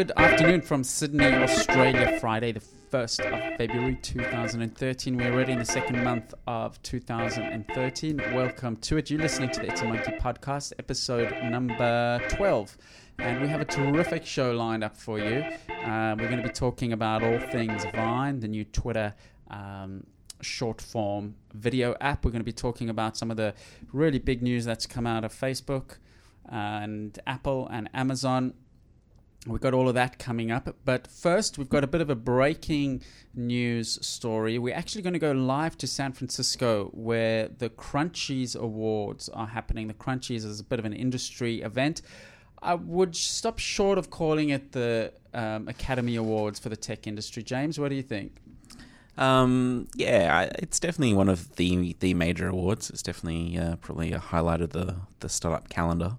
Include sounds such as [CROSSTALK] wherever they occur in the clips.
Good afternoon from Sydney, Australia. Friday, the 1st of February 2013. We're already in the second month of 2013. Welcome to it. You're listening to the It's a Monkey podcast, episode number 12. And we have a terrific show lined up for you. Uh, we're going to be talking about all things Vine, the new Twitter. Um, short form video app. We're going to be talking about some of the really big news that's come out of Facebook and Apple and Amazon. We've got all of that coming up. But first, we've got a bit of a breaking news story. We're actually going to go live to San Francisco where the Crunchies Awards are happening. The Crunchies is a bit of an industry event. I would stop short of calling it the um, Academy Awards for the tech industry. James, what do you think? Um, yeah, it's definitely one of the the major awards. It's definitely uh, probably a highlight of the the startup calendar.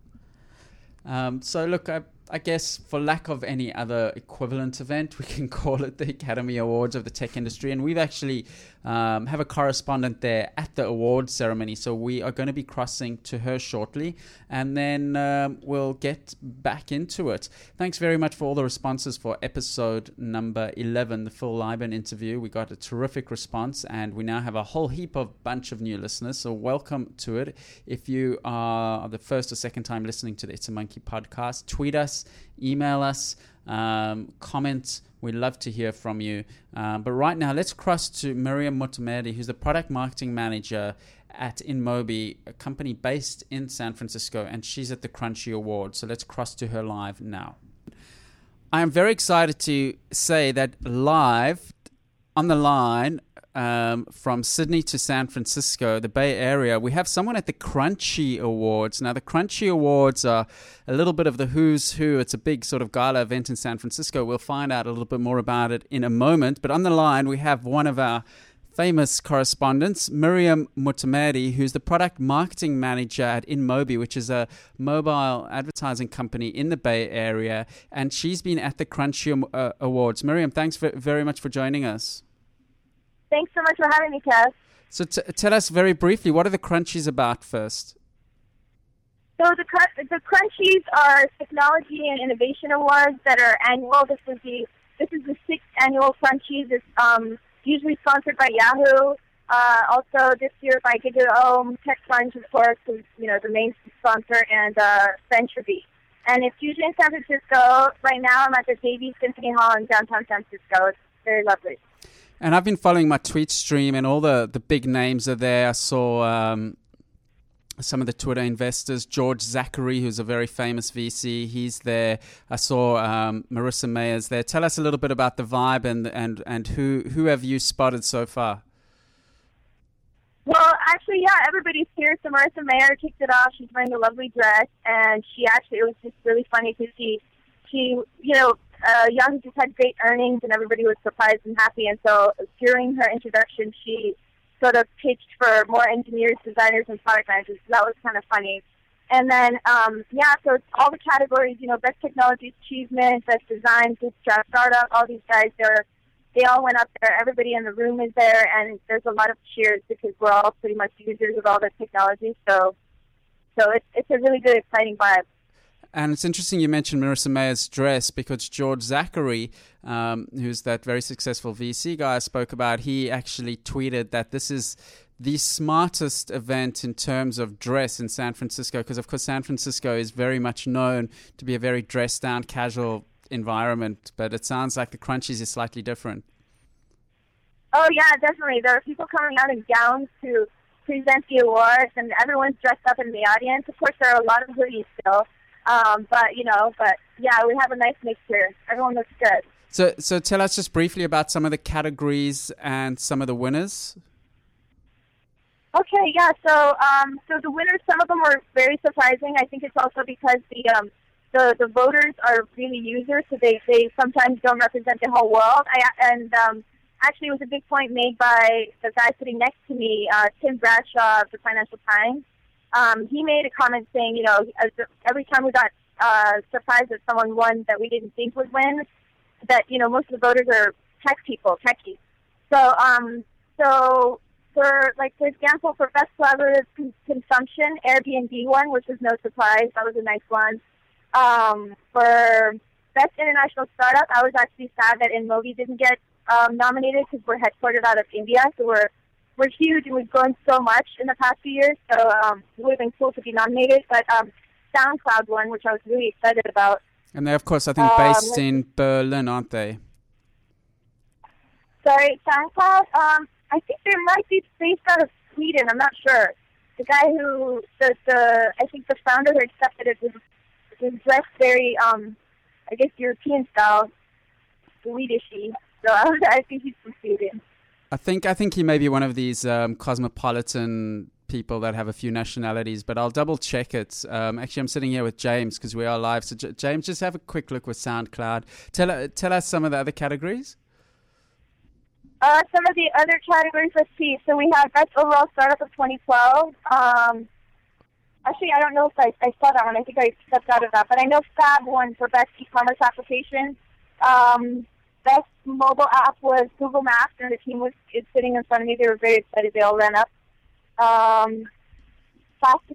Um, so look, I I guess for lack of any other equivalent event, we can [LAUGHS] call it the Academy Awards of the tech industry. And we've actually um, have a correspondent there at the award ceremony, so we are going to be crossing to her shortly, and then um, we'll get back into it. Thanks very much for all the responses for episode number eleven, the Phil Libin interview. We got a terrific response, and we now have a whole heap of bunch of new listeners. So welcome to it. If you are the first or second time listening to the It's a Monkey podcast, tweet us email us, um, comment. We'd love to hear from you. Um, but right now, let's cross to Miriam Mutamedi, who's the product marketing manager at InMobi, a company based in San Francisco, and she's at the Crunchy Awards. So let's cross to her live now. I am very excited to say that live on the line um, from Sydney to San Francisco, the Bay Area, we have someone at the Crunchy Awards. Now, the Crunchy Awards are a little bit of the who's who. It's a big sort of gala event in San Francisco. We'll find out a little bit more about it in a moment. But on the line, we have one of our famous correspondents, Miriam Mutamedi, who's the product marketing manager at InMobi, which is a mobile advertising company in the Bay Area. And she's been at the Crunchy uh, Awards. Miriam, thanks very much for joining us. Thanks so much for having me, Kev. So t- tell us very briefly, what are the Crunchies about first? So the the Crunchies are technology and innovation awards that are annual. This is the this is the sixth annual Crunchies. It's um, usually sponsored by Yahoo. Uh, also this year by GigaOM, TechCrunch, of course, is you know the main sponsor, and uh, VentureBeat. And it's usually in San Francisco. Right now, I'm at the Davies Symphony Hall in downtown San Francisco. It's very lovely. And I've been following my tweet stream, and all the, the big names are there. I saw um, some of the Twitter investors, George Zachary, who's a very famous VC. He's there. I saw um, Marissa Mayer's there. Tell us a little bit about the vibe and and and who who have you spotted so far? Well, actually, yeah, everybody's here. So Marissa Mayer kicked it off. She's wearing a lovely dress, and she actually it was just really funny to see. She, you know, uh, just had great earnings and everybody was surprised and happy. And so during her introduction, she sort of pitched for more engineers, designers, and product managers. So that was kind of funny. And then, um, yeah, so it's all the categories, you know, best technology achievement, best design, bootstrap startup, all these guys, they're, they all went up there. Everybody in the room is there, and there's a lot of cheers because we're all pretty much users of all the technology. So, so it's, it's a really good, exciting vibe. And it's interesting you mentioned Marissa Mayer's dress because George Zachary, um, who's that very successful VC guy I spoke about, he actually tweeted that this is the smartest event in terms of dress in San Francisco because, of course, San Francisco is very much known to be a very dressed down, casual environment. But it sounds like the Crunchies is slightly different. Oh, yeah, definitely. There are people coming out in gowns to present the awards, and everyone's dressed up in the audience. Of course, there are a lot of hoodies still. Um, but you know, but yeah, we have a nice mix here. Everyone looks good. So, so tell us just briefly about some of the categories and some of the winners. Okay, yeah. So, um, so the winners, some of them were very surprising. I think it's also because the um, the the voters are really users, so they they sometimes don't represent the whole world. I, and um, actually, it was a big point made by the guy sitting next to me, uh, Tim Bradshaw of the Financial Times um, he made a comment saying, you know, every time we got uh, surprised that someone won that we didn't think would win, that you know most of the voters are tech people, techies. So, um, so for like for example, for best collaborative con- consumption, Airbnb won, which was no surprise. That was a nice one. Um, for best international startup. I was actually sad that InMobi didn't get um, nominated because we're headquartered out of India, so we're we're huge and we've grown so much in the past few years. So um, it would have been cool to be nominated, but um, SoundCloud won, which I was really excited about. And they're, of course, I think, Um, based in Berlin, aren't they? Sorry, SoundCloud. Um, I think they might be based out of Sweden. I'm not sure. The guy who the the I think the founder who accepted it was was dressed very um, I guess European style, Swedishy. So [LAUGHS] I think he's from Sweden. I think I think he may be one of these um, cosmopolitan people that have a few nationalities, but I'll double check it. Um, actually, I'm sitting here with James because we are live. So, J- James, just have a quick look with SoundCloud. Tell uh, tell us some of the other categories. Uh, some of the other categories, let's see. So we have Best Overall Startup of 2012. Um, actually, I don't know if I, I saw that one. I think I stepped out of that. But I know Fab won for Best E-Commerce Application. Um, best mobile app was Google Maps, and the team was is sitting in front of me. They were very excited. They all ran up. Um,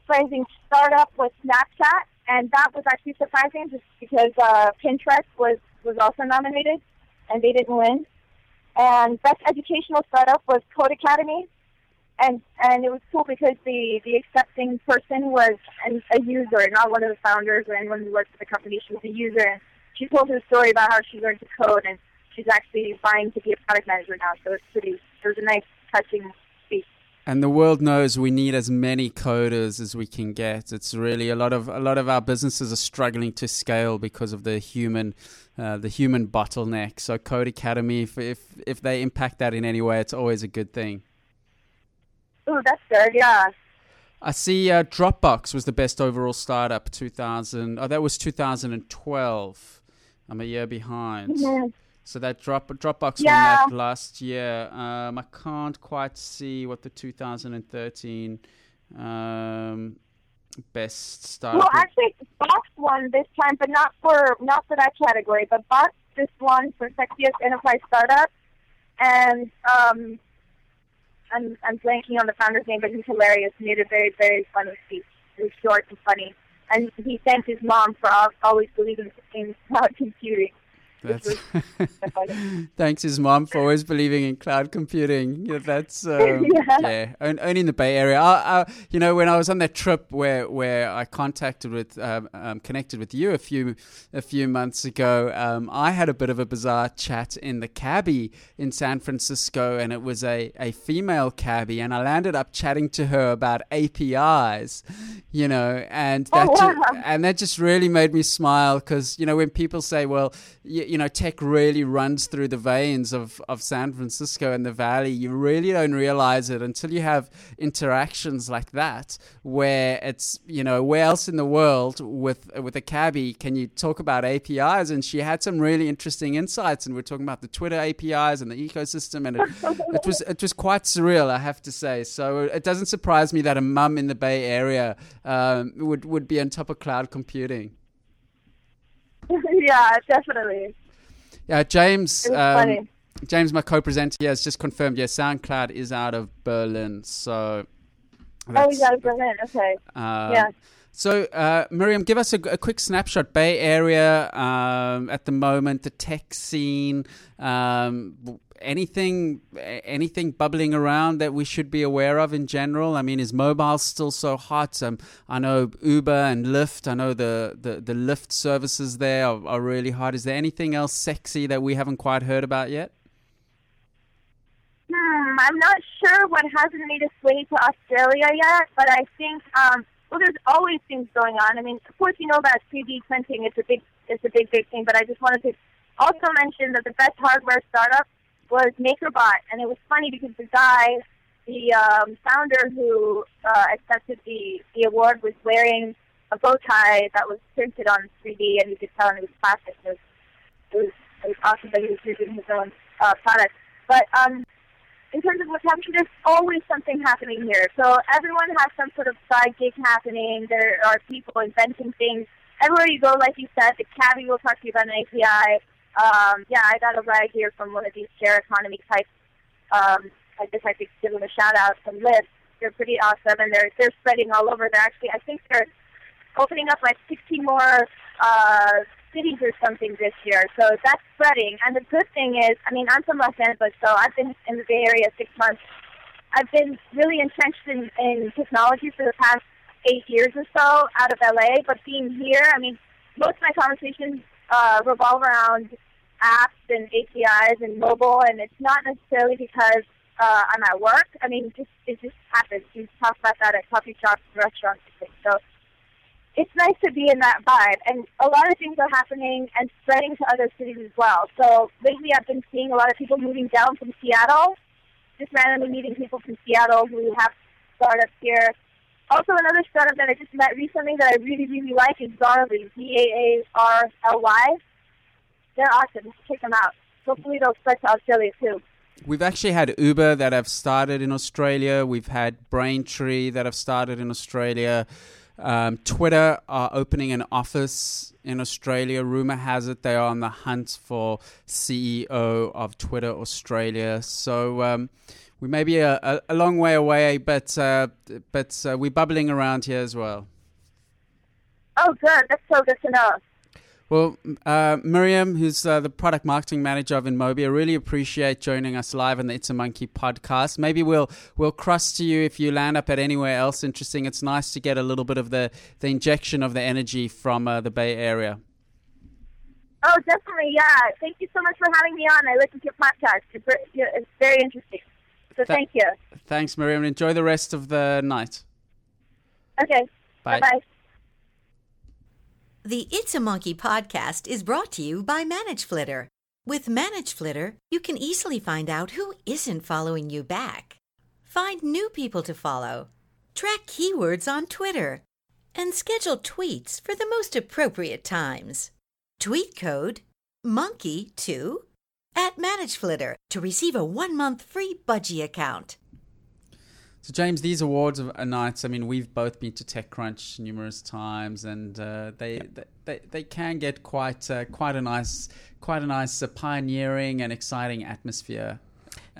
rising startup was Snapchat, and that was actually surprising just because uh, Pinterest was, was also nominated, and they didn't win and best educational startup was Codecademy, and and it was cool because the the accepting person was an, a user, not one of the founders or anyone who worked for the company. She was a user, and she told her story about how she learned to code, and she's actually vying to be a product manager now. So it's pretty. Was a nice, touching speech. And the world knows we need as many coders as we can get. It's really a lot of a lot of our businesses are struggling to scale because of the human uh, the human bottleneck. So Codecademy, if, if if they impact that in any way, it's always a good thing. Oh, that's good. Yeah. I see uh, Dropbox was the best overall startup 2000. Oh, that was 2012. I'm a year behind. So that drop Dropbox Yeah. won that last year. Um, I can't quite see what the 2013 um, best startup. Well, actually, Box won this time, but not for not for that category. But Box just won for sexiest enterprise startup, and um, I'm I'm blanking on the founder's name, but he's hilarious. He made a very very funny speech. It was short and funny, and he thanked his mom for always believing in [LAUGHS] cloud computing. That's. [LAUGHS] Thanks, his mom, for always believing in cloud computing. Yeah, that's [LAUGHS] um, Yeah. yeah, on- only in the Bay Area. I, I, you know, when I was on that trip where where I contacted with um, um, connected with you a few a few months ago, um, I had a bit of a bizarre chat in the cabbie in San Francisco, and it was a a female cabbie, and I landed up chatting to her about APIs, you know, and that Oh, ju- and that just really made me smile because you know when people say, well, you, you know, tech really runs through the veins of of San Francisco and the Valley, you really don't realize it until you have interactions like that, where it's you know where else in the world with with a cabbie can you talk about APIs? And she had some really interesting insights, and we're talking about the Twitter APIs and the ecosystem, and it, it was it was quite surreal, I have to say. So it doesn't surprise me that a mum in the Bay Area um, would would be on top of cloud computing. [LAUGHS] yeah, definitely. Yeah, James. Um. James, my co-presenter, here has just confirmed. Yeah, SoundCloud is out of Berlin, so. Oh, he's out of Berlin. Okay. um, Yeah. So, uh, Miriam, give us a, a quick snapshot. Bay Area um, at the moment, the tech scene, um, anything, anything bubbling around that we should be aware of in general. I mean, is mobile still so hot? Um, I know Uber and Lyft. I know the the, the Lyft services there are, are really hot. Is there anything else sexy that we haven't quite heard about yet? Hmm, I'm not sure what hasn't made its way to Australia yet, but I think um, well, there's always things going on. I mean, of course, you know about 3D printing. It's a big, it's a big, big thing. But I just wanted to also mention that the best hardware startup was MakerBot, and it was funny because the guy, the um, founder who uh, accepted the the award, was wearing a bow tie that was printed on 3D, and you could tell it was plastic. It was, it was, it was awesome that he was using his own uh, product. But um, in terms of what's happening, there's always something happening here. So everyone has some sort of side gig happening. There are people inventing things. Everywhere you go, like you said, the cabbie will talk to you about an API. Um, yeah, I got a rag here from one of these share economy types. Um, I guess I could give them a shout out from Lyft. They're pretty awesome, and they're they're spreading all over. They're actually, I think they're opening up like 16 more uh, cities or something this year. So that's spreading. And the good thing is, I mean, I'm from Los Angeles, so I've been in the Bay Area six months. I've been really entrenched in, in technology for the past eight years or so out of LA. But being here, I mean, most of my conversations uh, revolve around apps and APIs and mobile, and it's not necessarily because uh, I'm at work. I mean, just it just happens. You talk about that at coffee shops, restaurants, and things. So it's nice to be in that vibe. And a lot of things are happening and spreading to other cities as well. So lately, I've been seeing a lot of people moving down from Seattle. Just randomly meeting people from Seattle who have startups here. Also, another startup that I just met recently that I really, really like is Zaarly, Z-A-A-R-L-Y. They're awesome. Check them out. Hopefully, they'll spread to Australia too. We've actually had Uber that have started in Australia. We've had Braintree that have started in Australia. Um, Twitter are opening an office in Australia. Rumor has it they are on the hunt for CEO of Twitter Australia. So um, we may be a, a, a, long way away, but uh, but uh, we're bubbling around here as well. Oh, good. That's so good to know. Well, uh, Miriam, who's uh, the product marketing manager of InMobi, I really appreciate joining us live on the It's a Monkey podcast. Maybe we'll we'll cross to you if you land up at anywhere else interesting. It's nice to get a little bit of the, the injection of the energy from uh, the Bay Area. Oh, definitely, yeah. Thank you so much for having me on. I listen to your podcast. It's very interesting. So Th- thank you. Thanks, Miriam. Enjoy the rest of the night. Okay. Bye bye. The It's a Monkey podcast is brought to you by ManageFlitter. With ManageFlitter, you can easily find out who isn't following you back, find new people to follow, track keywords on Twitter, and schedule tweets for the most appropriate times. Tweet code MONKEY2 at ManageFlitter to receive a one month free budgie account. So, James, these awards are nights. I mean, we've both been to TechCrunch numerous times, and uh, they, they, they they can get quite uh, quite a nice quite a nice uh, pioneering and exciting atmosphere.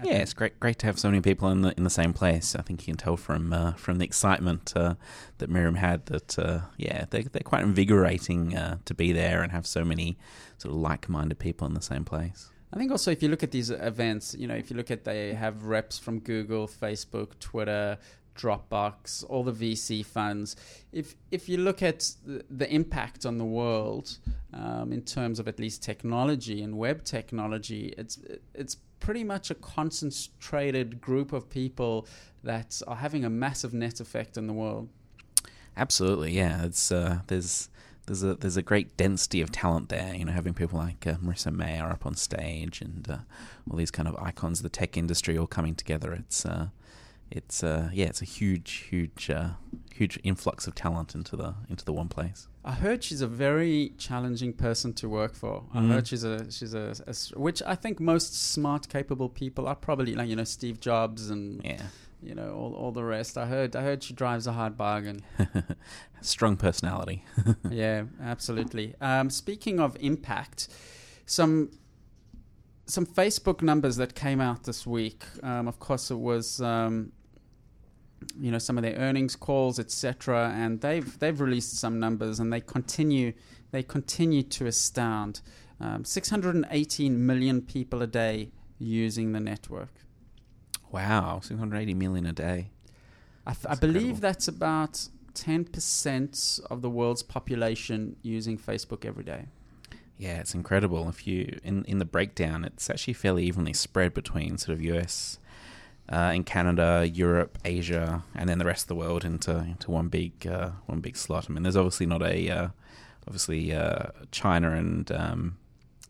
Yeah, it's great great to have so many people in the in the same place. I think you can tell from uh, from the excitement uh, that Miriam had that uh, yeah they they're quite invigorating to be there and have so many sort of like minded people in the same place. I think also if you look at these events, you know, if you look at they have reps from Google, Facebook, Twitter, Dropbox, all the VC funds. If if you look at the, impact on the world um, in terms of at least technology and web technology, it's it's pretty much a concentrated group of people that are having a massive net effect in the world. Absolutely, yeah. It's uh, there's there's a there's a great density of talent there. You know, having people like uh, Marissa Mayer up on stage and uh, all these kind of icons of the tech industry all coming together. It's uh, it's uh, yeah, it's a huge, huge, uh, huge influx of talent into the into the one place. I heard she's a very challenging person to work for. I mm-hmm. heard she's a she's a, a, which I think most smart, capable people are probably like you know Steve Jobs and yeah you know all, all the rest. I heard I heard she drives a hard bargain. [LAUGHS] Strong personality. [LAUGHS] yeah, absolutely. Um, speaking of impact, some some Facebook numbers that came out this week. Um, of course, it was um, you know some of their earnings calls, etc. And they've they've released some numbers, and they continue they continue to astound. Um, 618 million people a day using the network. Wow, 680 million a day. I, th- I believe that's about 10% of the world's population using Facebook every day. Yeah, it's incredible. If you in in the breakdown, it's actually fairly evenly spread between sort of US, uh, in Canada, Europe, Asia, and then the rest of the world into into one big uh, one big slot. I mean, there's obviously not a uh, obviously uh, China and um,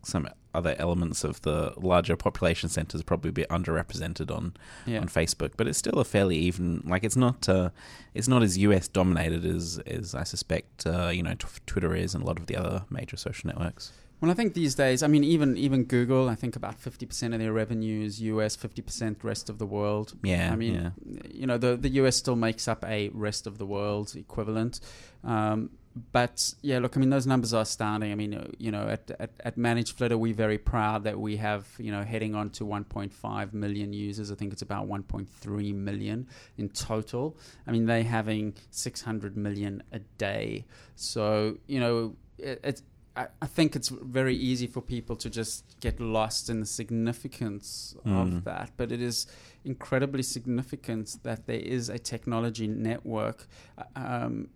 some other elements of the larger population centers probably a bit underrepresented on yeah. on Facebook, but it's still a fairly even. Like it's not uh, it's not as US dominated as as I suspect uh, you know t- Twitter is and a lot of the other major social networks. Well, I think these days, I mean, even even Google, I think about fifty percent of their revenue is US, fifty percent rest of the world. Yeah, I mean, yeah. you know, the the US still makes up a rest of the world equivalent. Um, but yeah, look, I mean, those numbers are astounding. I mean, uh, you know, at, at, at ManageFlitter, we're very proud that we have, you know, heading on to 1.5 million users. I think it's about 1.3 million in total. I mean, they having 600 million a day. So, you know, it, it's I, I think it's very easy for people to just get lost in the significance Mm. of that, but it is incredibly significant that there is a technology network, uh, um,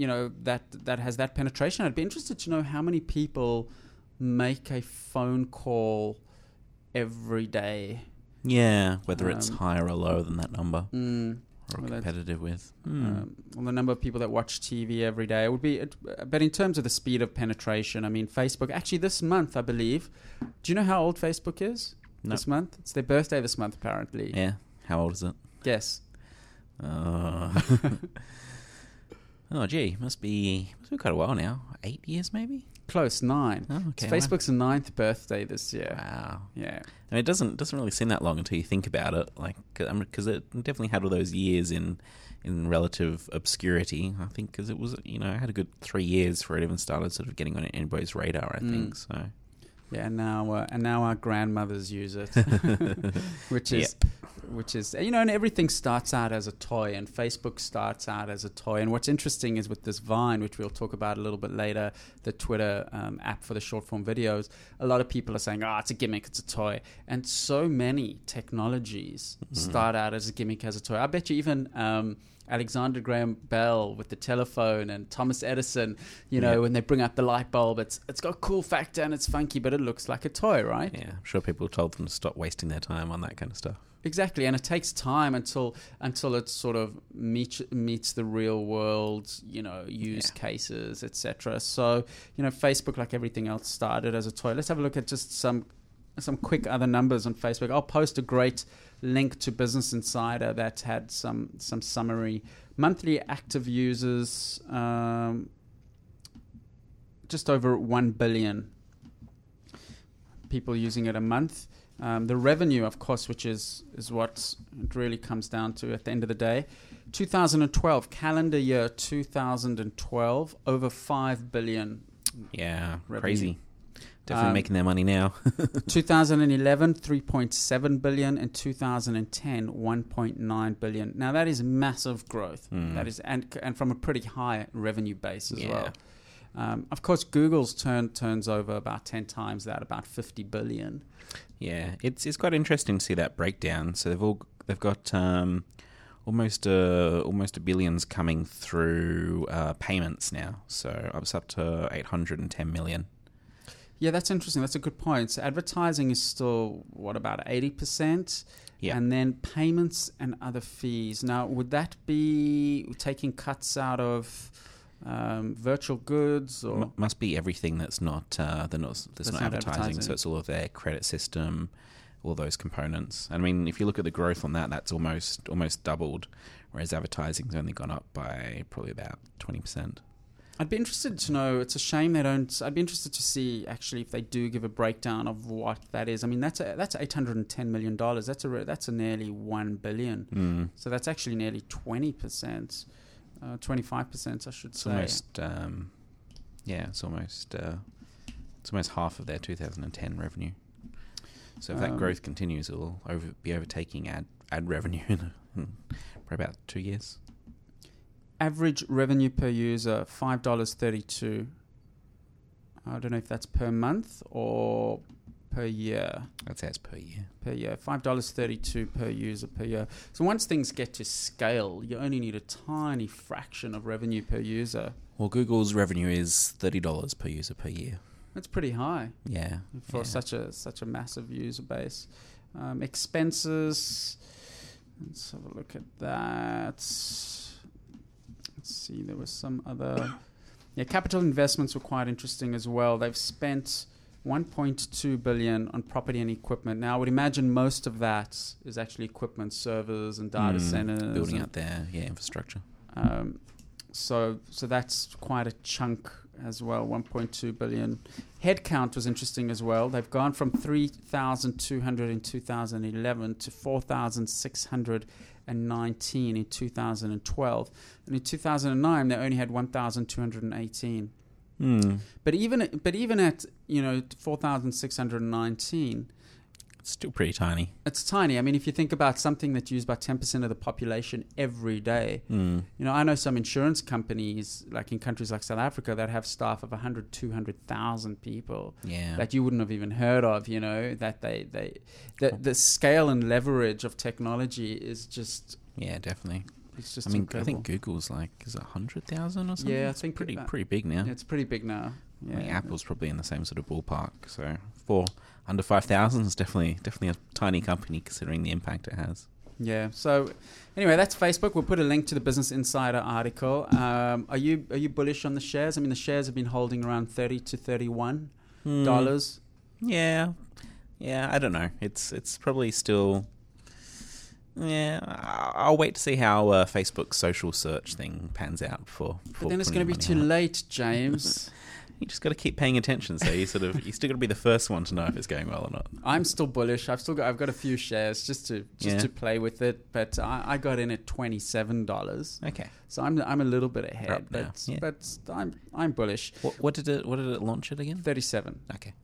you know, that that has that penetration. I'd be interested to know how many people make a phone call every day. Yeah, whether it's Um, higher or lower than that number, Mm. or well, competitive with. Hmm. um, on the number of people that watch TV every day. It would be, it, but in terms of the speed of penetration, I mean, Facebook. Actually, this month, I believe. Do you know how old Facebook is? No. This month, it's their birthday this month. Apparently, yeah. How old is it? Guess. Uh, [LAUGHS] oh, gee, must be must be quite a while now. Eight years, maybe. Close nine. Oh, It's okay. wow. Facebook's ninth birthday this year. Wow. Yeah. I mean, it doesn't doesn't really seem that long until you think about it. Like, because it definitely had all those years in in relative obscurity. I think because it was you know it had a good three years before it even started sort of getting on anybody's radar. I Mm. think so. Yeah, and now uh, and now our grandmothers use it, [LAUGHS] which is which is you know, and everything starts out as a toy, and Facebook starts out as a toy. And what's interesting is with this Vine, which we'll talk about a little bit later, the Twitter um, app for the short form videos. A lot of people are saying, "Oh, it's a gimmick, it's a toy," and so many technologies start out as a gimmick, as a toy. I bet you even. Um, Alexander Graham Bell with the telephone and Thomas Edison, you know, Yeah. when they bring out the light bulb, it's it's got cool factor and it's funky, but it looks like a toy, right? Yeah, I'm sure people told them to stop wasting their time on that kind of stuff. Exactly, and it takes time until until it sort of meets meets the real world, you know, use Yeah. cases, etc. So, you know, Facebook, like everything else, started as a toy. Let's have a look at just some some quick other numbers on Facebook. I'll post a great link to Business Insider that had some some summary monthly active users, um, just over one billion people using it a month. Um, the revenue, of course, which is is what it really comes down to at the end of the day. 2012 calendar year 2012 over five billion. Yeah, Revenue. crazy. Definitely Um, making their money now. [LAUGHS] 2011 3.7 billion and 2010 1.9 billion. Now that is massive growth. Mm. That is and and from a pretty high revenue base as Yeah. well. Um, of course, Google's turn turns over about 10 times that, about 50 billion. Yeah, it's it's quite interesting to see that breakdown. So they've all they've got um, almost uh, almost a billions coming through uh, payments now. So it's up to eight hundred and ten million. Yeah, that's interesting. That's a good point. So advertising is still what about eighty percent, Yeah. and then payments and other fees. Now, would that be taking cuts out of um, virtual goods or? M- must be everything that's not uh, that not, that's, That's not not advertising. advertising. So it's all of their credit system, all those components. I mean, if you look at the growth on that, that's almost almost doubled, whereas advertising's only gone up by probably about twenty percent. I'd be interested to know. It's a shame they don't. I'd be interested to see actually if they do give a breakdown of what that is. I mean, that's a, that's eight hundred and ten million dollars. That's a re- that's a nearly one billion. Mm. So that's actually nearly twenty percent, twenty five percent, I should It's say. almost um, yeah, it's almost uh, it's almost half of their 2010 revenue. So if that Um, growth continues, it'll over, be overtaking ad ad revenue [LAUGHS] in, in probably about two years. Average revenue per user five dollars thirty two. I don't know if that's per month or per year. I'd say it's per year. per year. Five dollars thirty-two per user per year. So once things get to scale, you only need a tiny fraction of revenue per user. Well, Google's revenue is thirty dollars per user per year. That's pretty high Yeah, for yeah. such a such a massive user base. Um, expenses. Let's have a look at that. Let's see. There was some other. Yeah, capital investments were quite interesting as well. They've spent 1.2 billion on property and equipment. Now, I would imagine most of that is actually equipment, servers, and data Mm, centers. building out their yeah infrastructure. um, so so that's quite a chunk as well, 1.2 billion. Headcount was interesting as well. They've gone from 3,200 in 2011 to 4,619 in 2012. And in 2009, they only had 1,218. Hmm. But even but even at you know 4,619, It's still pretty tiny. It's tiny. I mean, if you think about something that's used by 10% of the population every day, Mm. you know, I know some insurance companies, like in countries like South Africa, that have staff of 100, 200,000 people Yeah. that you wouldn't have even heard of, you know, that they, they the, the scale and leverage of technology is just, yeah, definitely. it's just I mean, incredible. I think Google's like is it hundred thousand or something? Yeah, I It's think pretty pretty big now. Yeah, it's pretty big now. I mean, Apple's probably in the same sort of ballpark. So for under five thousand is definitely definitely a tiny company considering the impact it has. Yeah. So, anyway, that's Facebook. We'll put a link to the Business Insider article. Um, are you are you bullish on the shares? I mean, the shares have been holding around thirty to thirty-one Hmm. dollars. Yeah, yeah. I don't know. It's it's probably still. Yeah, I'll wait to see how uh, Facebook's social search thing pans out before. But then it's going to be too on it. late, James. [LAUGHS] You just got to keep paying attention. So you sort of you still got to be the first one to know if it's going well or not. I'm still bullish. I've still got I've got a few shares just to just Yeah. to play with it, but I, I got in at twenty-seven dollars, Okay. so I'm I'm a little bit ahead, but yeah. but I'm I'm bullish. What, what did it What did it launch it again? Thirty-seven, Okay.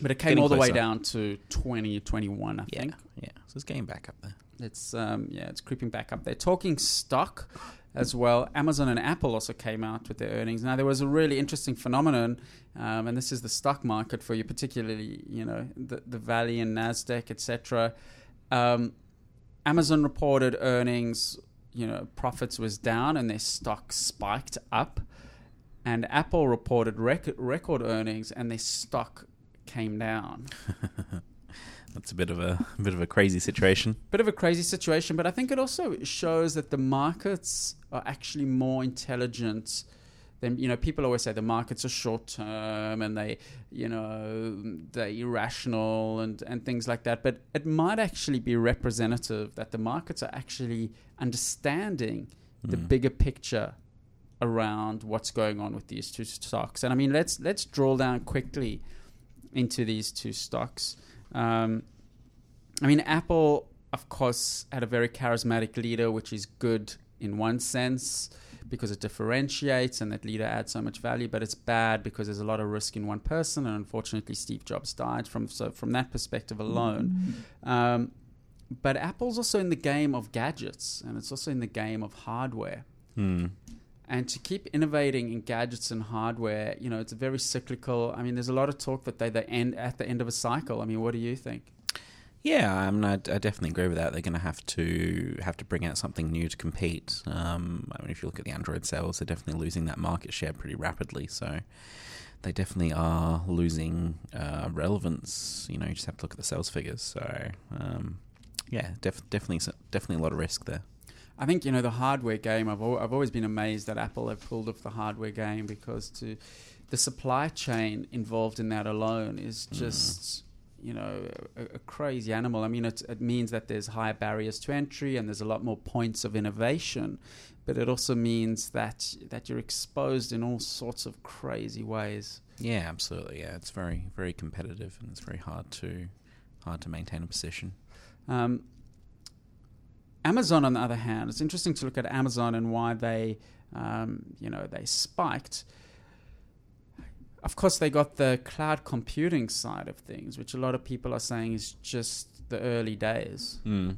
but it came Getting all the way down to 20, 21, I Yeah. think. Yeah. So it's getting back up there. It's um, yeah, it's creeping back up there. Talking stock as well. Amazon and Apple also came out with their earnings. Now there was a really interesting phenomenon, um, and this is the stock market for you, particularly you know the the Valley and Nasdaq, etc. Um, Amazon reported earnings. You know, profits was down and their stock spiked up, and Apple reported record record earnings and their stock came down. [LAUGHS] That's a bit of a, a bit of a crazy situation. bit of a crazy situation, but I think it also shows that the markets are actually more intelligent than you know. People always say the markets are short term and they, you know, they're irrational and and things like that. But it might actually be representative that the markets are actually understanding the Mm. bigger picture around what's going on with these two stocks. And I mean, let's let's drill down quickly into these two stocks. Um, I mean, Apple, of course, had a very charismatic leader, which is good in one sense because it differentiates and that leader adds so much value. But it's bad because there's a lot of risk in one person, and unfortunately, Steve Jobs died from so from that perspective alone. Um, but Apple's also in the game of gadgets, and it's also in the game of hardware Hmm. And to keep innovating in gadgets and hardware, you know, it's a very cyclical. I mean, there's a lot of talk that they they end at the end of a cycle. I mean, what do you think? Yeah, I mean, I, I definitely agree with that. They're going to have to have to bring out something new to compete. Um, I mean, if you look at the Android sales, they're definitely losing that market share pretty rapidly. So they definitely are losing uh, relevance. You know, you just have to look at the sales figures. So um, yeah, def- definitely, definitely a lot of risk there. I think you know the hardware game. I've al- I've always been amazed that Apple have pulled off the hardware game because to the supply chain involved in that alone is just you know a, a crazy animal. I mean, it it means that there's higher barriers to entry and there's a lot more points of innovation, but it also means that that you're exposed in all sorts of crazy ways. Yeah, absolutely. Yeah, it's very, very competitive, and it's very hard to hard to maintain a position. Um, Amazon, on the other hand, it's interesting to look at Amazon and why they, um, you know, they spiked. Of course, they got the cloud computing side of things, which a lot of people are saying is just the early days. Mm.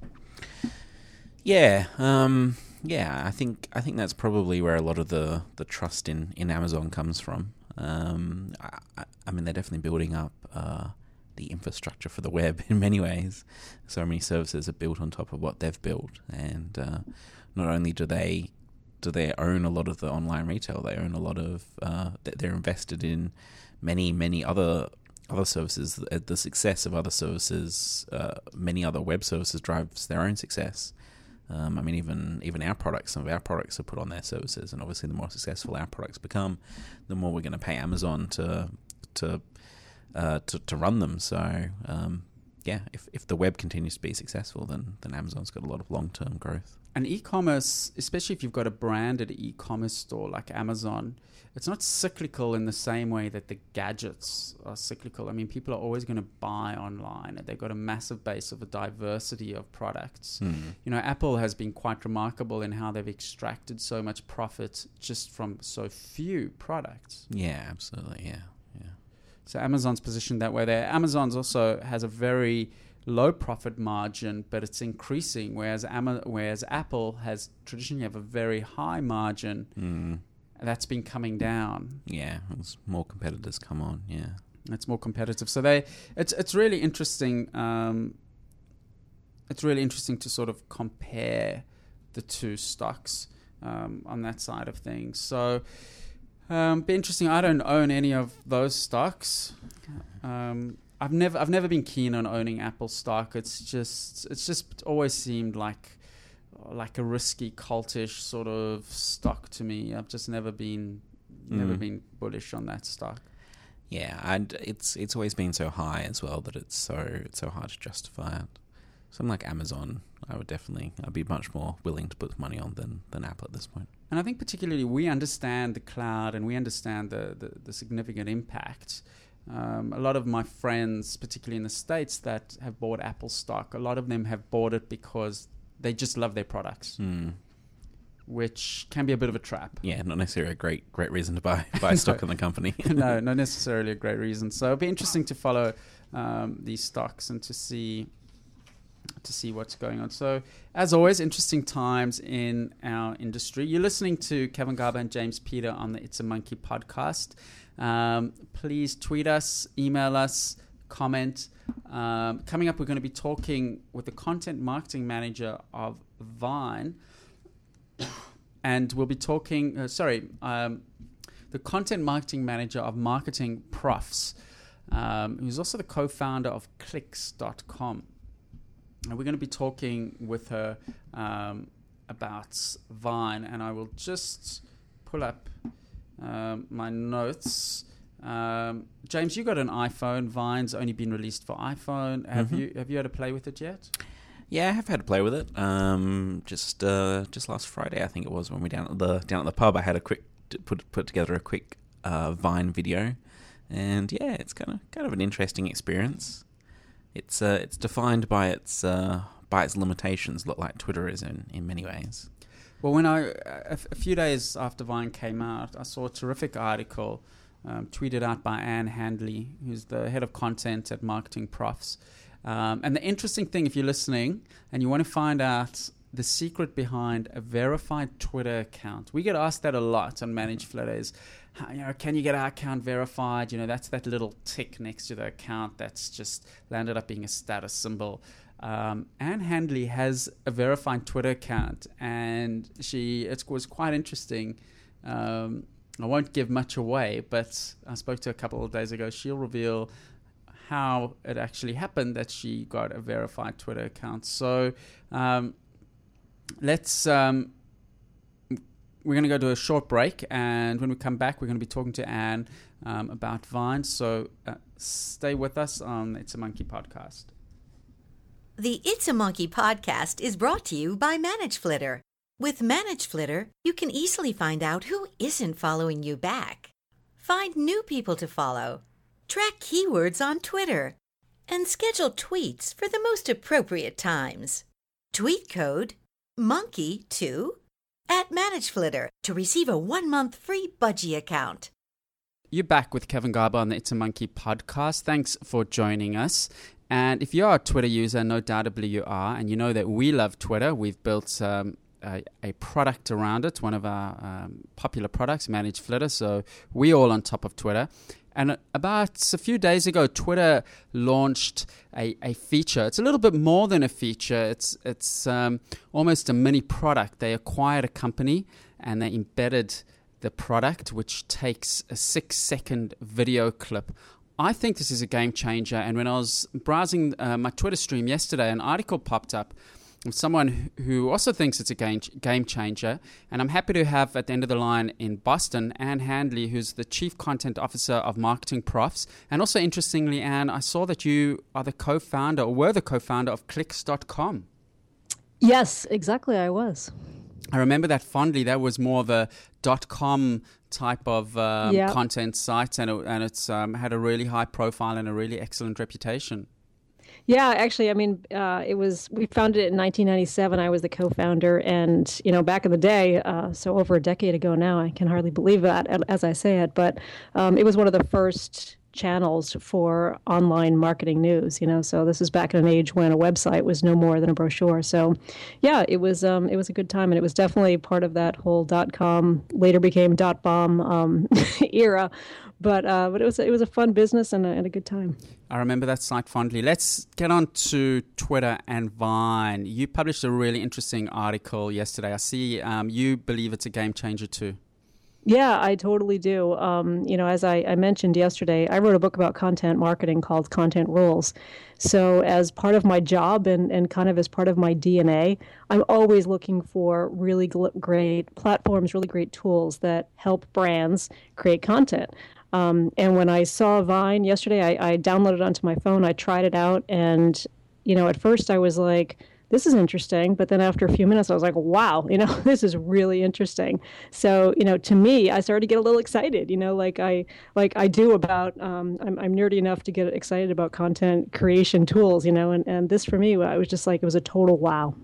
Yeah, um, yeah. I think I think that's probably where a lot of the, the trust in, in Amazon comes from. Um, I, I- mean, they're definitely building up uh, the infrastructure for the web [LAUGHS] in many ways. So many services are built on top of what they've built, and uh, not only do they do they own a lot of the online retail, they own a lot of uh, they- they're invested in many many other other services. The the success of other services, uh, many other web services, drives their own success. Um, I mean, even even our products, some of our products are put on their services, and obviously, the more successful our products become, the more we're going to pay Amazon to to uh, to, to run them. So, um, yeah, if if the web continues to be successful, then then Amazon's got a lot of long term growth. And e-commerce, especially if you've got a branded e-commerce store like Amazon, it's not cyclical in the same way that the gadgets are cyclical. I mean, people are always going to buy online, and they've got a massive base of a diversity of products. You know, Apple has been quite remarkable in how they've extracted so much profit just from so few products. Yeah, absolutely. Yeah. So Amazon's positioned that way there. Amazon's also has a very low profit margin, but it's increasing. Whereas Ama- whereas Apple has traditionally have a very high margin. Mm. That's been coming down. Yeah, as more competitors come on. Yeah. It's more competitive. So they, it's it's really interesting. Um, it's really interesting to sort of compare the two stocks um, on that side of things. So, um, be interesting. I don't own any of those stocks. Um, I've never I've never been keen on owning Apple stock. It's just it's just always seemed like like a risky cultish sort of stock to me. I've just never been never Mm. been bullish on that stock. Yeah, and it's it's always been so high as well that it's so it's so hard to justify it. Something like Amazon, I would definitely I'd be much more willing to put money on than than Apple at this point. And I think particularly we understand the cloud and we understand the, the, the significant impact. Um, a lot of my friends, particularly in the States, that have bought Apple stock, a lot of them have bought it because they just love their products, Mm. which can be a bit of a trap. Yeah, not necessarily a great great reason to buy buy [LAUGHS] stock in the company. [LAUGHS] no, [LAUGHS] not necessarily a great reason. So it'll be interesting to follow um, these stocks and to see to see what's going on. So as always, interesting times in our industry. You're listening to Kevin Garber and James Peter on the It's a Monkey podcast. Um, please tweet us, email us, comment. Um, coming up, we're going to be talking with the content marketing manager of Vine, and we'll be talking. Uh, sorry, um, the content marketing manager of MarketingProfs, um, who's also the co-founder of ClickZ.com. And we're going to be talking with her um, about Vine, and I will just pull up um, my notes. Um, James, you got an iPhone. Vine's only been released for iPhone. Have Mhm. you have you had a play with it yet? Yeah, I have had a play with it. Um, just uh, just last Friday, I think it was when we down at the down at the pub. I had a quick put put together a quick uh, Vine video, and yeah, it's kind of kind of an interesting experience. It's uh, it's defined by its uh, by its limitations, look like Twitter is in in many ways. Well, when I a, a few days after Vine came out, I saw a terrific article um, tweeted out by Ann Handley, who's the head of content at MarketingProfs. Um, and the interesting thing, if you're listening and you want to find out the secret behind a verified Twitter account, we get asked that a lot on Managed how, you know, can you get our account verified? You know, that's that little tick next to the account that's just landed up being a status symbol. Um, Ann Handley has a verified Twitter account, and she it was quite interesting. Um, I won't give much away, but I spoke to her a couple of days ago. She'll reveal how it actually happened that she got a verified Twitter account. So um, let's. Um, we're going to go to a short break, and when we come back, we're going to be talking to Ann um, about Vine. So uh, stay with us on It's a Monkey podcast. The It's a Monkey podcast is brought to you by ManageFlitter. With ManageFlitter, you can easily find out who isn't following you back. Find new people to follow, track keywords on Twitter, and schedule tweets for the most appropriate times. Tweet code MONKEY2 at ManageFlitter to receive a one month free budgie account. You're back with Kevin Garber on the It's a Monkey podcast. Thanks for joining us. And if you are a Twitter user, no doubtably you are, and you know that we love Twitter, we've built um, a, a product around it, one of our um, popular products, ManageFlitter. So we're all on top of Twitter. And about a few days ago, Twitter launched a, a feature. It's a little bit more than a feature. It's it's um, almost a mini product. They acquired a company and they embedded the product, which takes a six second video clip. I think this is a game changer. And when I was browsing uh, my Twitter stream yesterday, an article popped up of someone who also thinks it's a game, game changer. And I'm happy to have at the end of the line in Boston, Ann Handley, who's the Chief Content Officer of MarketingProfs. And also, interestingly, Ann, I saw that you are the co founder or were the co founder of ClickZ.com. Yes, exactly. I was. I remember that fondly. That was more of a dot com type of um, Yeah. content site, and it, and it's um, had a really high profile and a really excellent reputation. Yeah, actually, I mean, uh, it was we founded it in 1997. I was the co-founder, and you know, back in the day, uh, so over a decade ago now, I can hardly believe that as I say it, but um, it was one of the first channels for online marketing news. You know, so this is back in an age when a website was no more than a brochure. So, yeah, it was um, it was a good time, and it was definitely part of that whole dot com later became dot bomb um, [LAUGHS] era. But uh, but it was it was a fun business and a, and a good time. I remember that site fondly. Let's get on to Twitter and Vine. You published a really interesting article yesterday. I see um, you believe it's a game changer too. Yeah, I totally do. Um, you know, as I, I, mentioned yesterday, I wrote a book about content marketing called Content Rules. So, as part of my job and, and kind of as part of my DNA, I'm always looking for really great platforms, really great tools that help brands create content. Um, and when I saw Vine yesterday, I, I downloaded onto my phone, I tried it out, and, you know, at first I was like, this is interesting. But then after a few minutes, I was like, wow, you know, [LAUGHS] this is really interesting. So, you know, to me, I started to get a little excited, you know, like I, like I do about, um, I'm, I'm nerdy enough to get excited about content creation tools, you know, and, and this for me, I was just like, it was a total wow.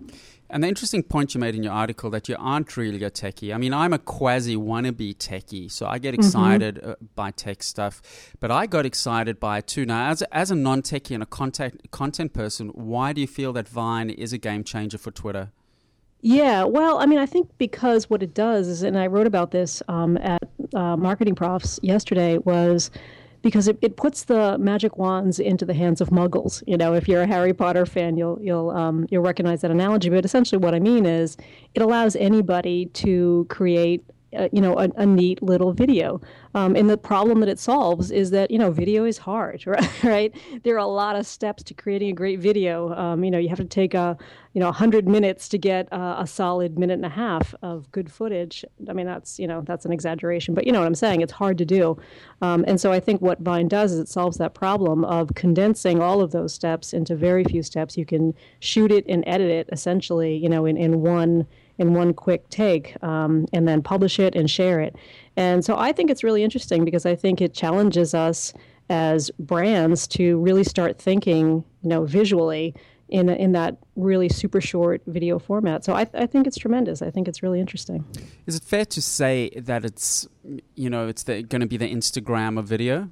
And the interesting point you made in your article that you aren't really a techie. I mean, I'm a quasi wannabe techie, so I get mm-hmm. excited mm-hmm. by tech stuff. But I got excited by it too. Now, as a, as a non techie and a content content person, why do you feel that Vine is a game changer for Twitter? Yeah, well, I mean, I think because what it does is, and I wrote about this um, at uh, MarketingProfs yesterday, was because it, it puts the magic wands into the hands of muggles. You know, if you're a Harry Potter fan, you'll you'll um, you'll recognize that analogy. But essentially, what I mean is, it allows anybody to create uh, you know, a, a, neat little video. Um, and the problem that it solves is that, you know, video is hard, [LAUGHS] right? right? There are a lot of steps to creating a great video. Um, you know, you have to take a, you know, 100 minutes to get a, a, solid minute and a half of good footage. I mean, that's, you know, that's an exaggeration, but you know what I'm saying? It's hard to do. Um, and so I think what Vine does is it solves that problem of condensing all of those steps into very few steps. You can shoot it and edit it essentially, you know, in, in one in one quick take um, and then publish it and share it. And so I think it's really interesting because I think it challenges us as brands to really start thinking, you know, visually in in that really super short video format. So I, I think it's tremendous. I think it's really interesting. Is it fair to say that it's you know it's going to be the Instagram of video?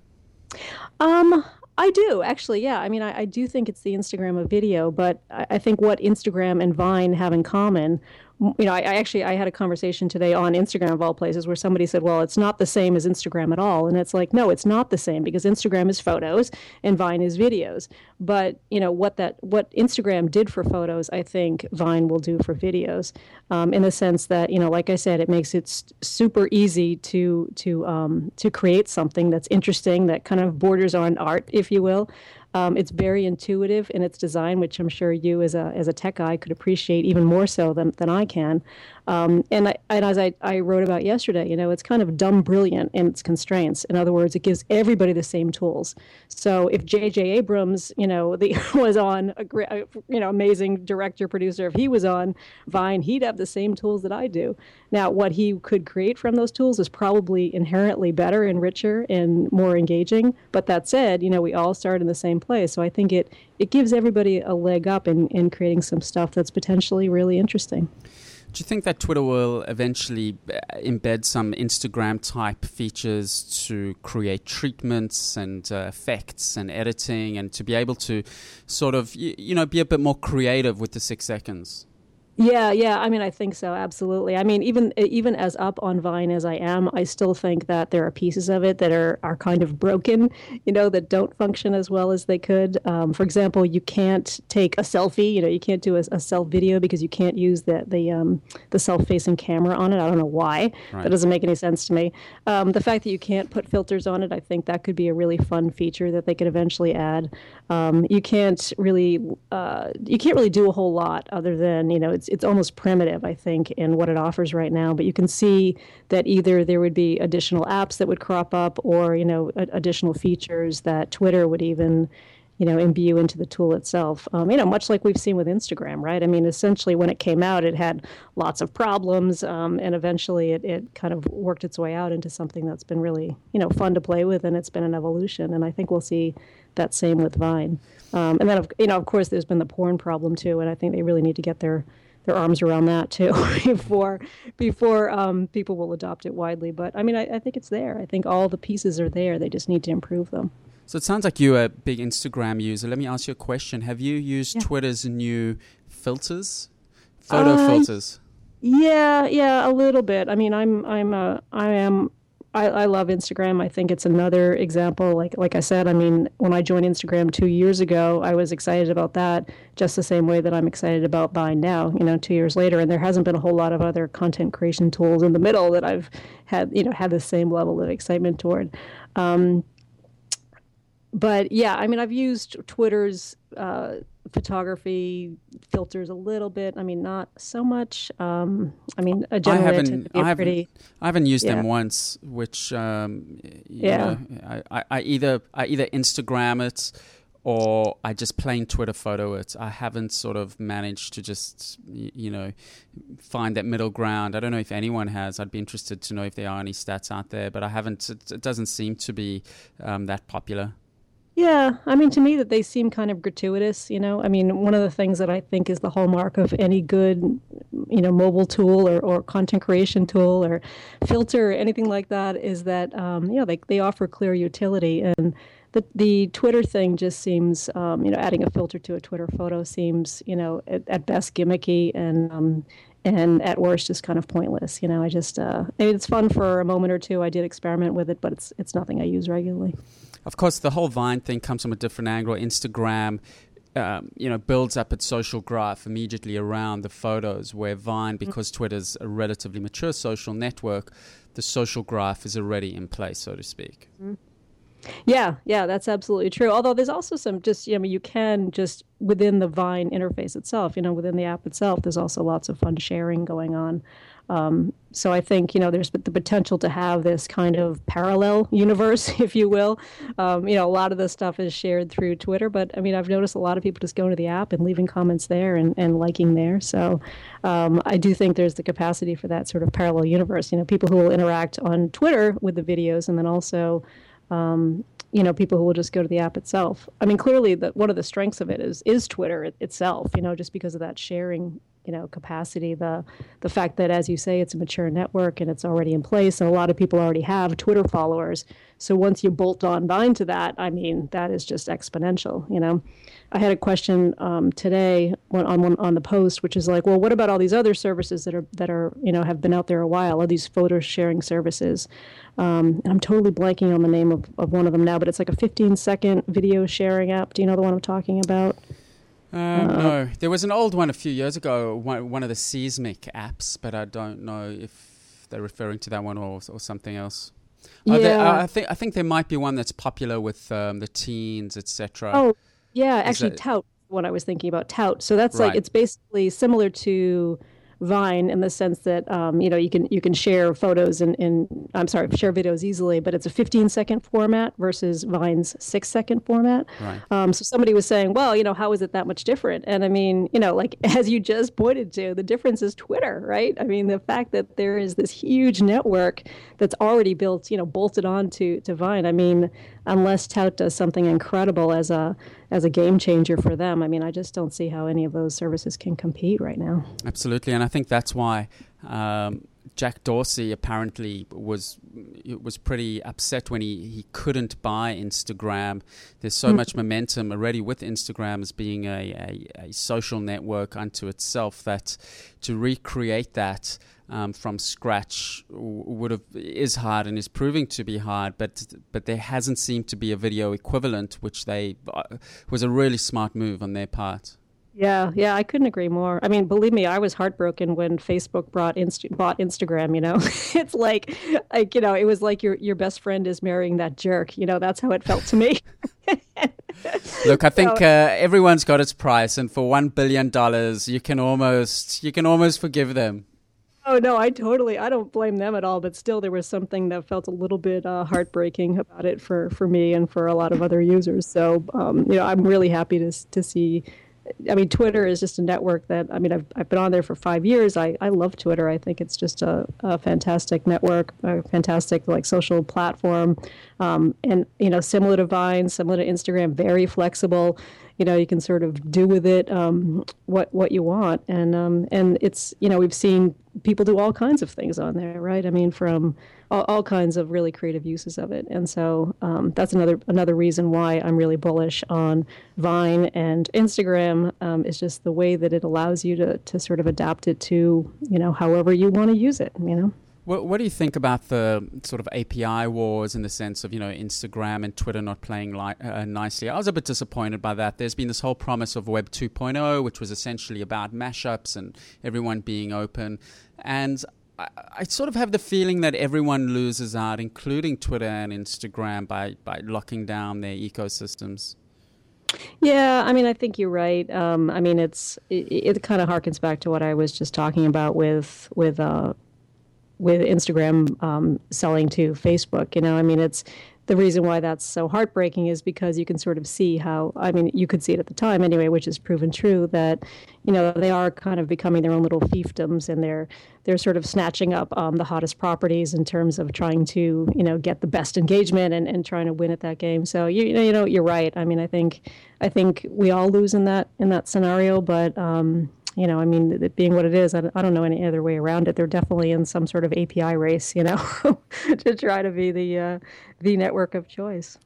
Um, I do actually. Yeah, I mean, I, I do think it's the Instagram of video, but I, I think what Instagram and Vine have in common you know, I, I, actually I had a conversation today on Instagram of all places where somebody said, "Well, it's not the same as Instagram at all," and it's like, no, it's not the same because Instagram is photos and Vine is videos. But you know what that what Instagram did for photos, I think Vine will do for videos, um, in the sense that you know, like I said, it makes it super easy to to um, to create something that's interesting that kind of borders on art, if you will. Um, it's very intuitive in its design, which I'm sure you, as a as a tech guy, could appreciate even more so than, than I can. Um, and, I, and as I, I wrote about yesterday, you know, it's kind of dumb brilliant in its constraints. In other words, it gives everybody the same tools. So if J.J. Abrams, you know, the, [LAUGHS] was on a great, you know, amazing director producer, if he was on Vine, he'd have the same tools that I do. Now, what he could create from those tools is probably inherently better and richer and more engaging. But that said, you know, we all start in the same place. So I think it it gives everybody a leg up in, in creating some stuff that's potentially really interesting. Do you think that Twitter will eventually uh, embed some Instagram type features to create treatments and uh, effects and editing and to be able to sort of, you, you know, be a bit more creative with the six seconds? Yeah, yeah. I mean, I think so. Absolutely. I mean, even even as up on Vine as I am, I still think that there are pieces of it that are are kind of broken. You know, that don't function as well as they could. Um, for example, you can't take a selfie. You know, you can't do a, a self video because you can't use the the um, the self facing camera on it. I don't know why. Right. That doesn't make any sense to me. Um, the fact that you can't put filters on it, I think that could be a really fun feature that they could eventually add. Um, you can't really uh, you can't really do a whole lot other than you know it's it's almost primitive, I think, in what it offers right now. But you can see that either there would be additional apps that would crop up, or you know, a- additional features that Twitter would even you know, imbue into the tool itself. Um, you know, much like we've seen with Instagram, right? I mean, essentially, when it came out, it had lots of problems, um, and eventually, it, it kind of worked its way out into something that's been really, you know, fun to play with, and it's been an evolution. And I think we'll see that same with Vine. Um, and then, you know, of course, there's been the porn problem too, and I think they really need to get their their arms around that too [LAUGHS] before before um, people will adopt it widely. But I mean, I, I, think it's there. I think all the pieces are there. They just need to improve them. So it sounds like you're a big Instagram user. Let me ask you a question. Have you used Yeah. Twitter's new filters, photo Uh, filters? Yeah, yeah, a little bit. I mean, I'm, I'm, uh, I am, I, I love Instagram. I think it's another example. Like, like I said, I mean, when I joined Instagram two years ago, I was excited about that, just the same way that I'm excited about Vine now. You know, two years later, and there hasn't been a whole lot of other content creation tools in the middle that I've had, you know, had the same level of excitement toward. Um, but yeah, I mean, I've used Twitter's uh, photography filters a little bit. I mean, not so much. Um, I mean, a I haven't- I haven't- pretty. I haven't used them once, which um, Yeah. know, I, I, I either I either Instagram it or I just plain Twitter photo it. I haven't sort of managed to just you know find that middle ground. I don't know if anyone has. I'd be interested to know if there are any stats out there, but I haven't. It, it doesn't seem to be um, that popular. Yeah, I mean, to me, that they seem kind of gratuitous. You know, I mean, one of the things that I think is the hallmark of any good, you know, mobile tool or, or content creation tool or filter or anything like that is that um, you know they they offer clear utility and. The, the Twitter thing just seems, um, you know, adding a filter to a Twitter photo seems, you know, at, at best gimmicky and um, and at worst just kind of pointless. You know, I just, uh, I mean, it's fun for a moment or two. I did experiment with it, but it's it's nothing I use regularly. Of course, the whole Vine thing comes from a different angle. Instagram, um, you know, builds up its social graph immediately around the photos. Where Vine, because Twitter's a relatively mature social network, the social graph is already in place, so to speak. Yeah, yeah, that's absolutely true. Although there's also some just, you know, you can just within the Vine interface itself, you know, within the app itself, there's also lots of fun sharing going on. Um, so I think, you know, there's the potential to have this kind of parallel [LAUGHS] universe, if you will. Um, you know, a lot of this stuff is shared through Twitter, but I mean, I've noticed a lot of people just going to the app and leaving comments there and, and liking there. So um, I do think there's the capacity for that sort of parallel universe. You know, people who will interact on Twitter with the videos and then also um, you know, people who will just go to the app itself. I mean, clearly, the, one of the strengths of it is is Twitter it, itself. You know, just because of that sharing, you know, capacity. The the fact that, as you say, it's a mature network and it's already in place, and a lot of people already have Twitter followers. So once you bolt on Vine to that, I mean, that is just exponential. You know, I had a question um, today on on on the post, which is like, well, what about all these other services that are that are you know have been out there a while? All these photo sharing services. Um, I'm totally blanking on the name of, of one of them now, but it's like a 15 second video sharing app. Do you know the one I'm talking about? Uh, no, there was an old one a few years ago, one, one of the Seesmic apps, but I don't know if they're referring to that one or, or something else. Oh, there- Yeah. I think I think there might be one that's popular with um, the teens, etc. Oh, yeah, actually, that- Tout. What I was thinking about Tout. So that's like it's basically similar to Vine in the sense that um, you know you can you can share photos and, and I'm sorry share videos easily, but it's a 15 second format versus Vine's six second format. Right. Um, so somebody was saying, well, you know, how is it that much different? And I mean, you know, like [LAUGHS] as you just pointed to, the difference is Twitter, right? I mean, the fact that there is this huge network that's already built, you know, bolted on to, to Vine. I mean, unless Tout does something incredible as a as a game changer for them, I mean, I just don't see how any of those services can compete right now. Absolutely, and I think that's why um, Jack Dorsey apparently was was pretty upset when he, he couldn't buy Instagram. There's so much momentum already with Instagram as being a, a, a social network unto itself that to recreate that um, from scratch would have is hard and is proving to be hard. But but there hasn't seemed to be a video equivalent, which they uh, was a really smart move on their part. Yeah, yeah, I couldn't agree more. I mean, believe me, I was heartbroken when Facebook brought Inst- bought Instagram. You know, [LAUGHS] it's like, like you know, it was like your your best friend is marrying that jerk. You know, that's how it felt to me. [LAUGHS] Look, I think So- uh, everyone's got its price, and for one billion dollars, you can almost you can almost forgive them. Oh no, I totally I don't blame them at all, but still there was something that felt a little bit uh, heartbreaking about it for for me and for a lot of other users. So um, you know, I'm really happy to to see. I mean, Twitter is just a network that I mean I've I've been on there for five years. I, I love Twitter. I think it's just a, a fantastic network, a fantastic like social platform, um, and you know similar to Vine, similar to Instagram, very flexible you know you can sort of do with it um, what what you want and um, and it's you know we've seen people do all kinds of things on there right i mean from all, all kinds of really creative uses of it. And so um, that's another another reason why I'm really bullish on Vine and Instagram. Um, is just the way that it allows you to to sort of adapt it to you know however you want to use it. You know. What, what do you think about the sort of API wars in the sense of you know Instagram and Twitter not playing li- uh, nicely? I was a bit disappointed by that. There's been this whole promise of Web 2.0, which was essentially about mashups and everyone being open, and I, I sort of have the feeling that everyone loses out, including Twitter and Instagram, by by locking down their ecosystems. Yeah, I mean, I think you're right. Um, I mean, it's it, it kind of harkens back to what I was just talking about with with uh, with Instagram um, selling to Facebook. You know, I mean, it's the reason why that's so heartbreaking is because you can sort of see how I mean, you could see it at the time anyway, which is proven true that you know they are kind of becoming their own little fiefdoms and they're they're sort of snatching up um, the hottest properties in terms of trying to you know get the best engagement and, and trying to win at that game. So you you know you're right. I mean, I think I think we all lose in that in that scenario, but um, you know, I mean, it being what it is, I, don't know any other way around it. They're definitely in some sort of API race, you know, [LAUGHS] to try to be the uh, the network of choice.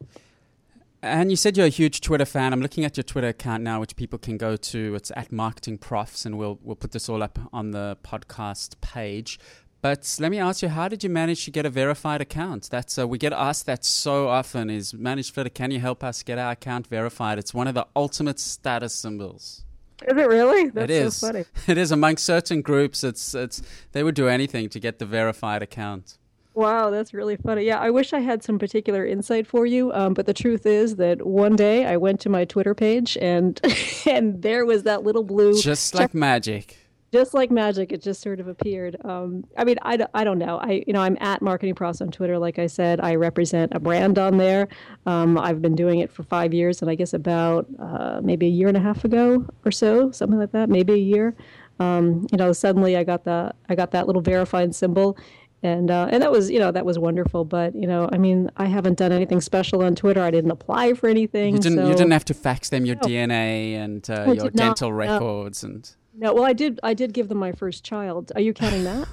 And you said you're a huge Twitter fan. I'm looking at your Twitter account now, which people can go to. It's at MarketingProfs, and we'll we'll put this all up on the podcast page. But let me ask you, how did you manage to get a verified account? That's uh, we get asked that so often. Is managed Twitter? Can you help us get our account verified? It's one of the ultimate status symbols. Is it really? That's it is. so funny. [LAUGHS] It is among certain groups. It's it's they would do anything to get the verified account. Wow, that's really funny. Yeah, I wish I had some particular insight for you, um, but the truth is that one day I went to my Twitter page and [LAUGHS] and there was that little blue just like magic just like magic, it just sort of appeared. Um, I mean, I, I don't know. I you know I'm at MarketingProfs on Twitter. Like I said, I represent a brand on there. Um, I've been doing it for five years, and I guess about uh, maybe a year and a half ago or so, something like that, maybe a year. Um, you know, suddenly I got the I got that little verified symbol, and uh, and that was you know that was wonderful. But you know, I mean, I haven't done anything special on Twitter. I didn't apply for anything. You didn't. So. You didn't have to fax them your no. DNA and uh, your dental not, records no. and. No, well, I did. I did give them my first child. Are you counting that?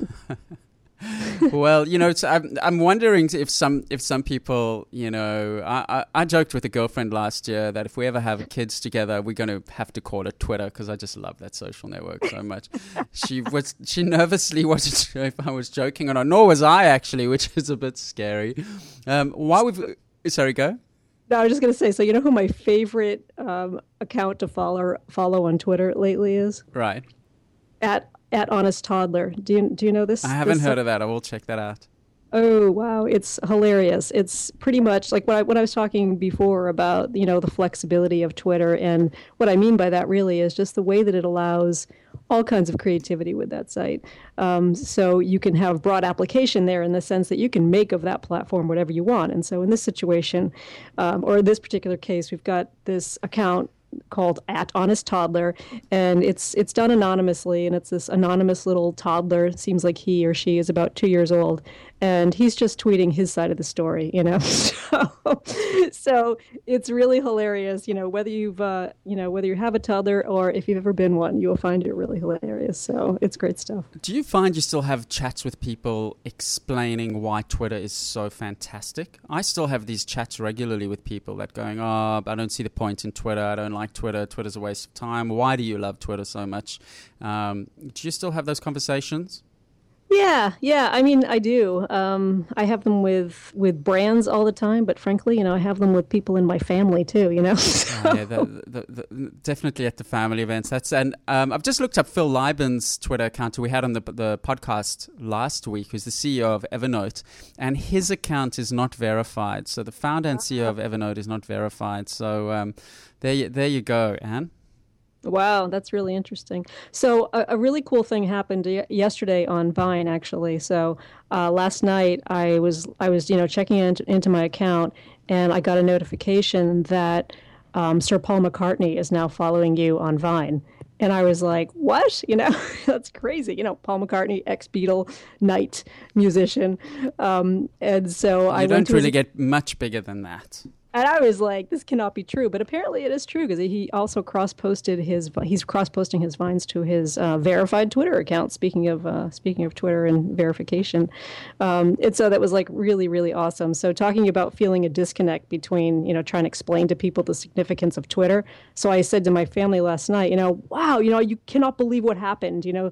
[LAUGHS] well, you know, I'm, I'm wondering if some if some people, you know, I, I, I, joked with a girlfriend last year that if we ever have kids together, we're going to have to call it Twitter because I just love that social network so much. she was she nervously [LAUGHS] wasn't sure if I was joking or not, nor was I actually, which is a bit scary. Um, why we've sorry, go. No, I was just going to say. So you know who my favorite um, account to follow follow on Twitter lately is? Right. At at honest toddler. Do you do you know this? I haven't this heard of that. I will check that out. Oh wow, it's hilarious. It's pretty much like what I, what I was talking before about, you know, the flexibility of Twitter and what I mean by that really is just the way that it allows all kinds of creativity with that site. Um, so you can have broad application there in the sense that you can make of that platform whatever you want. And so in this situation, um, or this particular case, we've got this account called at honest toddler and it's it's done anonymously and it's this anonymous little toddler seems like he or she is about two years old and he's just tweeting his side of the story, you know. [LAUGHS] so, so it's really hilarious, you know, whether you've, uh, you know, whether you have a toddler or if you've ever been one, you will find it really hilarious. So it's great stuff. Do you find you still have chats with people explaining why Twitter is so fantastic? I still have these chats regularly with people that going, oh, I don't see the point in Twitter. I don't like Twitter. Twitter's a waste of time. Why do you love Twitter so much? Um, do you still have those conversations? Yeah, yeah. I mean, I do. Um, I have them with with brands all the time, but frankly, you know, I have them with people in my family too. You know, [LAUGHS] so. yeah, the, the, the, definitely at the family events. That's and um, I've just looked up Phil Libin's Twitter account we had on the the podcast last week, who's the CEO of Evernote, and his account is not verified. So the founder and CEO of Evernote is not verified. So um, there, you, there you go, Ann. Wow, that's really interesting. So a, a really cool thing happened yesterday on Vine, actually. So uh, last night I was I was you know checking into, into my account and I got a notification that um, Sir Paul McCartney is now following you on Vine. And I was like, what? You know, [LAUGHS] that's crazy. You know, Paul McCartney, ex Beatle, knight musician. Um, and so you I don't really his... get much bigger than that. And I was like, this cannot be true. But apparently it is true because he also cross posted his he's cross posting his vines to his uh, verified Twitter account. Speaking of uh, speaking of Twitter and verification, um, and so that was like really really awesome. So talking about feeling a disconnect between you know trying to explain to people the significance of Twitter. So I said to my family last night, you know, wow, you know, you cannot believe what happened. You know.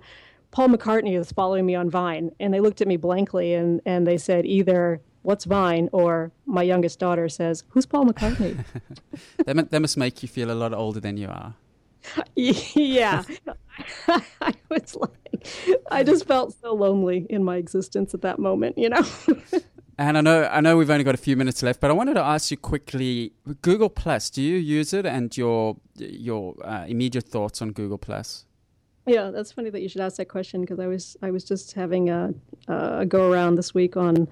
Paul McCartney is following me on Vine, and they looked at me blankly, and, and they said either what's Vine? Or my youngest daughter says, who's Paul McCartney? [LAUGHS] that, that must make you feel a lot older than you are. [LAUGHS] yeah. [LAUGHS] I was like, I just felt so lonely in my existence at that moment, you know? and I know, I know we've only got a few minutes left, but I wanted to ask you quickly: Google Plus, do you use it, and your your uh, immediate thoughts on Google Plus? Yeah, that's funny that you should ask that question because I was I was just having a, a go around this week on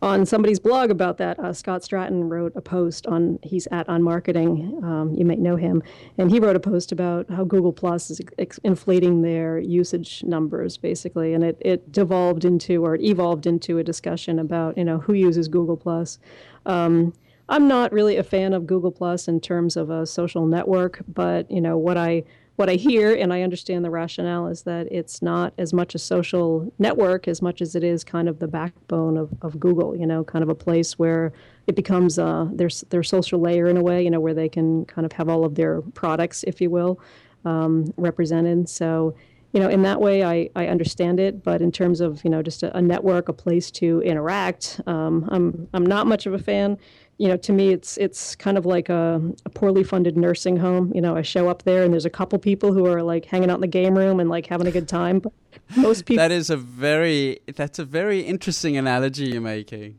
on somebody's blog about that. Uh, Scott Stratten wrote a post on he's at UnMarketing. Um, you might know him, and he wrote a post about how Google Plus is ex- inflating their usage numbers basically, and it it devolved into or it evolved into a discussion about you know who uses Google Plus. Um, I'm not really a fan of Google Plus in terms of a social network, but you know what I what I hear, and I understand the rationale, is that it's not as much a social network as much as it is kind of the backbone of, of Google, you know, kind of a place where it becomes uh, their, their social layer in a way, you know, where they can kind of have all of their products, if you will, um, represented. So, you know, in that way, I, I understand it. But in terms of, you know, just a, a network, a place to interact, um, I'm, I'm not much of a fan you know, to me, it's it's kind of like a, a, poorly funded nursing home. You know, I show up there and there's a couple people who are like hanging out in the game room and like having a good time. But [LAUGHS] most people that is a very that's a very interesting analogy you're making.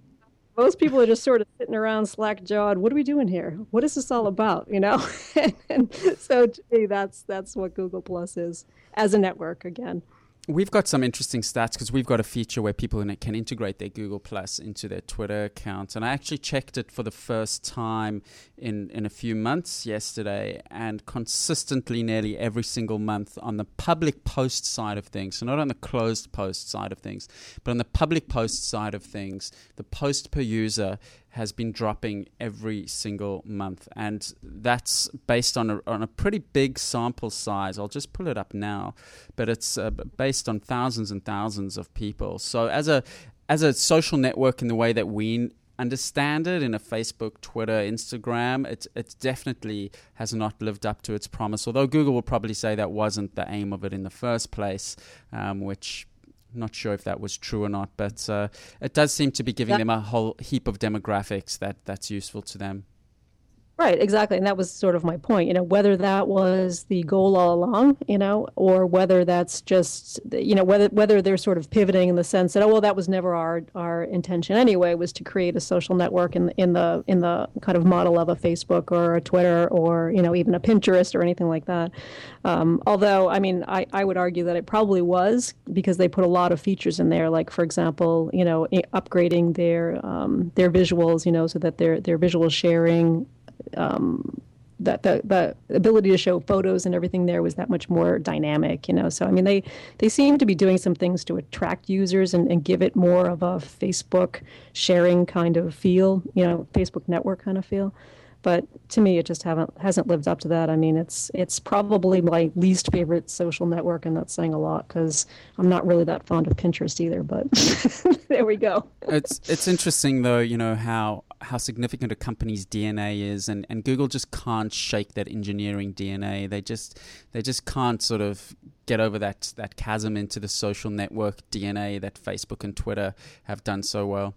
Most people are just sort of sitting around slack jawed. What are we doing here? What is this all about? You know, and, [LAUGHS] and so to me, that's that's what Google Plus is as a network again. We've got some interesting stats because we've got a feature where people can integrate their Google Plus into their Twitter account. And I actually checked it for the first time in, in a few months yesterday, and consistently, nearly every single month, on the public post side of things, so not on the closed post side of things, but on the public post side of things, the post per user has been dropping every single month, and that's based on a, on a pretty big sample size. I'll just pull it up now, but it's uh, based on thousands and thousands of people. So as a as a social network in the way that we understand it in a Facebook, Twitter, Instagram, it it definitely has not lived up to its promise. Although Google will probably say that wasn't the aim of it in the first place, um, which not sure if that was true or not, but uh, it does seem to be giving that, them a whole heap of demographics that that's useful to them. Right, exactly. And that was sort of my point, you know, whether that was the goal all along, you know, or whether that's just, you know, whether whether they're sort of pivoting in the sense that, oh, well, that was never our our intention anyway, was to create a social network in, in the in the kind of model of a Facebook or a Twitter or, you know, even a Pinterest or anything like that. Um, although, I mean, I, I would argue that it probably was because they put a lot of features in there, like, for example, you know, upgrading their um, their visuals, you know, so that their their visual sharing um, that the, the ability to show photos and everything there was that much more dynamic, you know. So I mean, they they seem to be doing some things to attract users and, and give it more of a Facebook sharing kind of feel, you know, Facebook network kind of feel. But to me, it just haven't hasn't lived up to that. I mean, it's it's probably my least favorite social network, and that's saying a lot because I'm not really that fond of Pinterest either. But [LAUGHS] there we go. it's it's interesting though, you know how how significant a company's DNA is, and, and Google just can't shake that engineering DNA. They just they just can't sort of get over that that chasm into the social network DNA that Facebook and Twitter have done so well.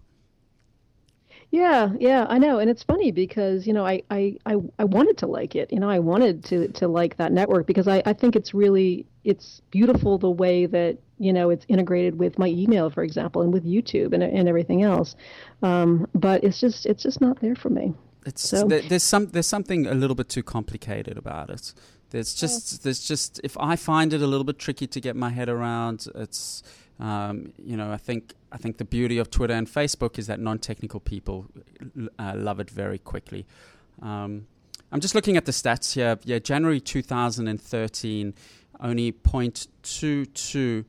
Yeah, yeah, I know, and it's funny because you know I, I, I, I wanted to like it. You know, I wanted to to like that network because I, I think it's really it's beautiful the way that you know it's integrated with my email, for example, and with YouTube and and everything else. Um, but it's just it's just not there for me. It's so. there's some there's something a little bit too complicated about it. There's just there's just if I find it a little bit tricky to get my head around, it's um, you know I think I think the beauty of Twitter and Facebook is that non-technical people uh, love it very quickly. Um, I'm just looking at the stats here. Yeah, January 2013, only 0.22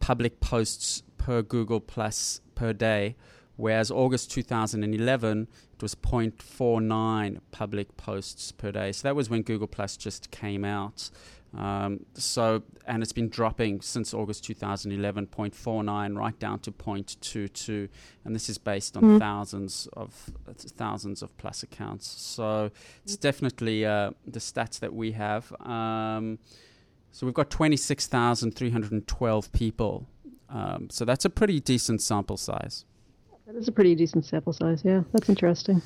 public posts per Google Plus per day, whereas August 2011, it was 0.49 public posts per day. So that was when Google Plus just came out. Um, so and it's been dropping since August 2011, 0.49 right down to 0.22, and this is based on Mm. thousands of thousands of Plus accounts. So it's definitely uh, the stats that we have. Um, so we've got 26,312 people. Um, so that's a pretty decent sample size. That is a pretty decent sample size. Yeah, that's interesting.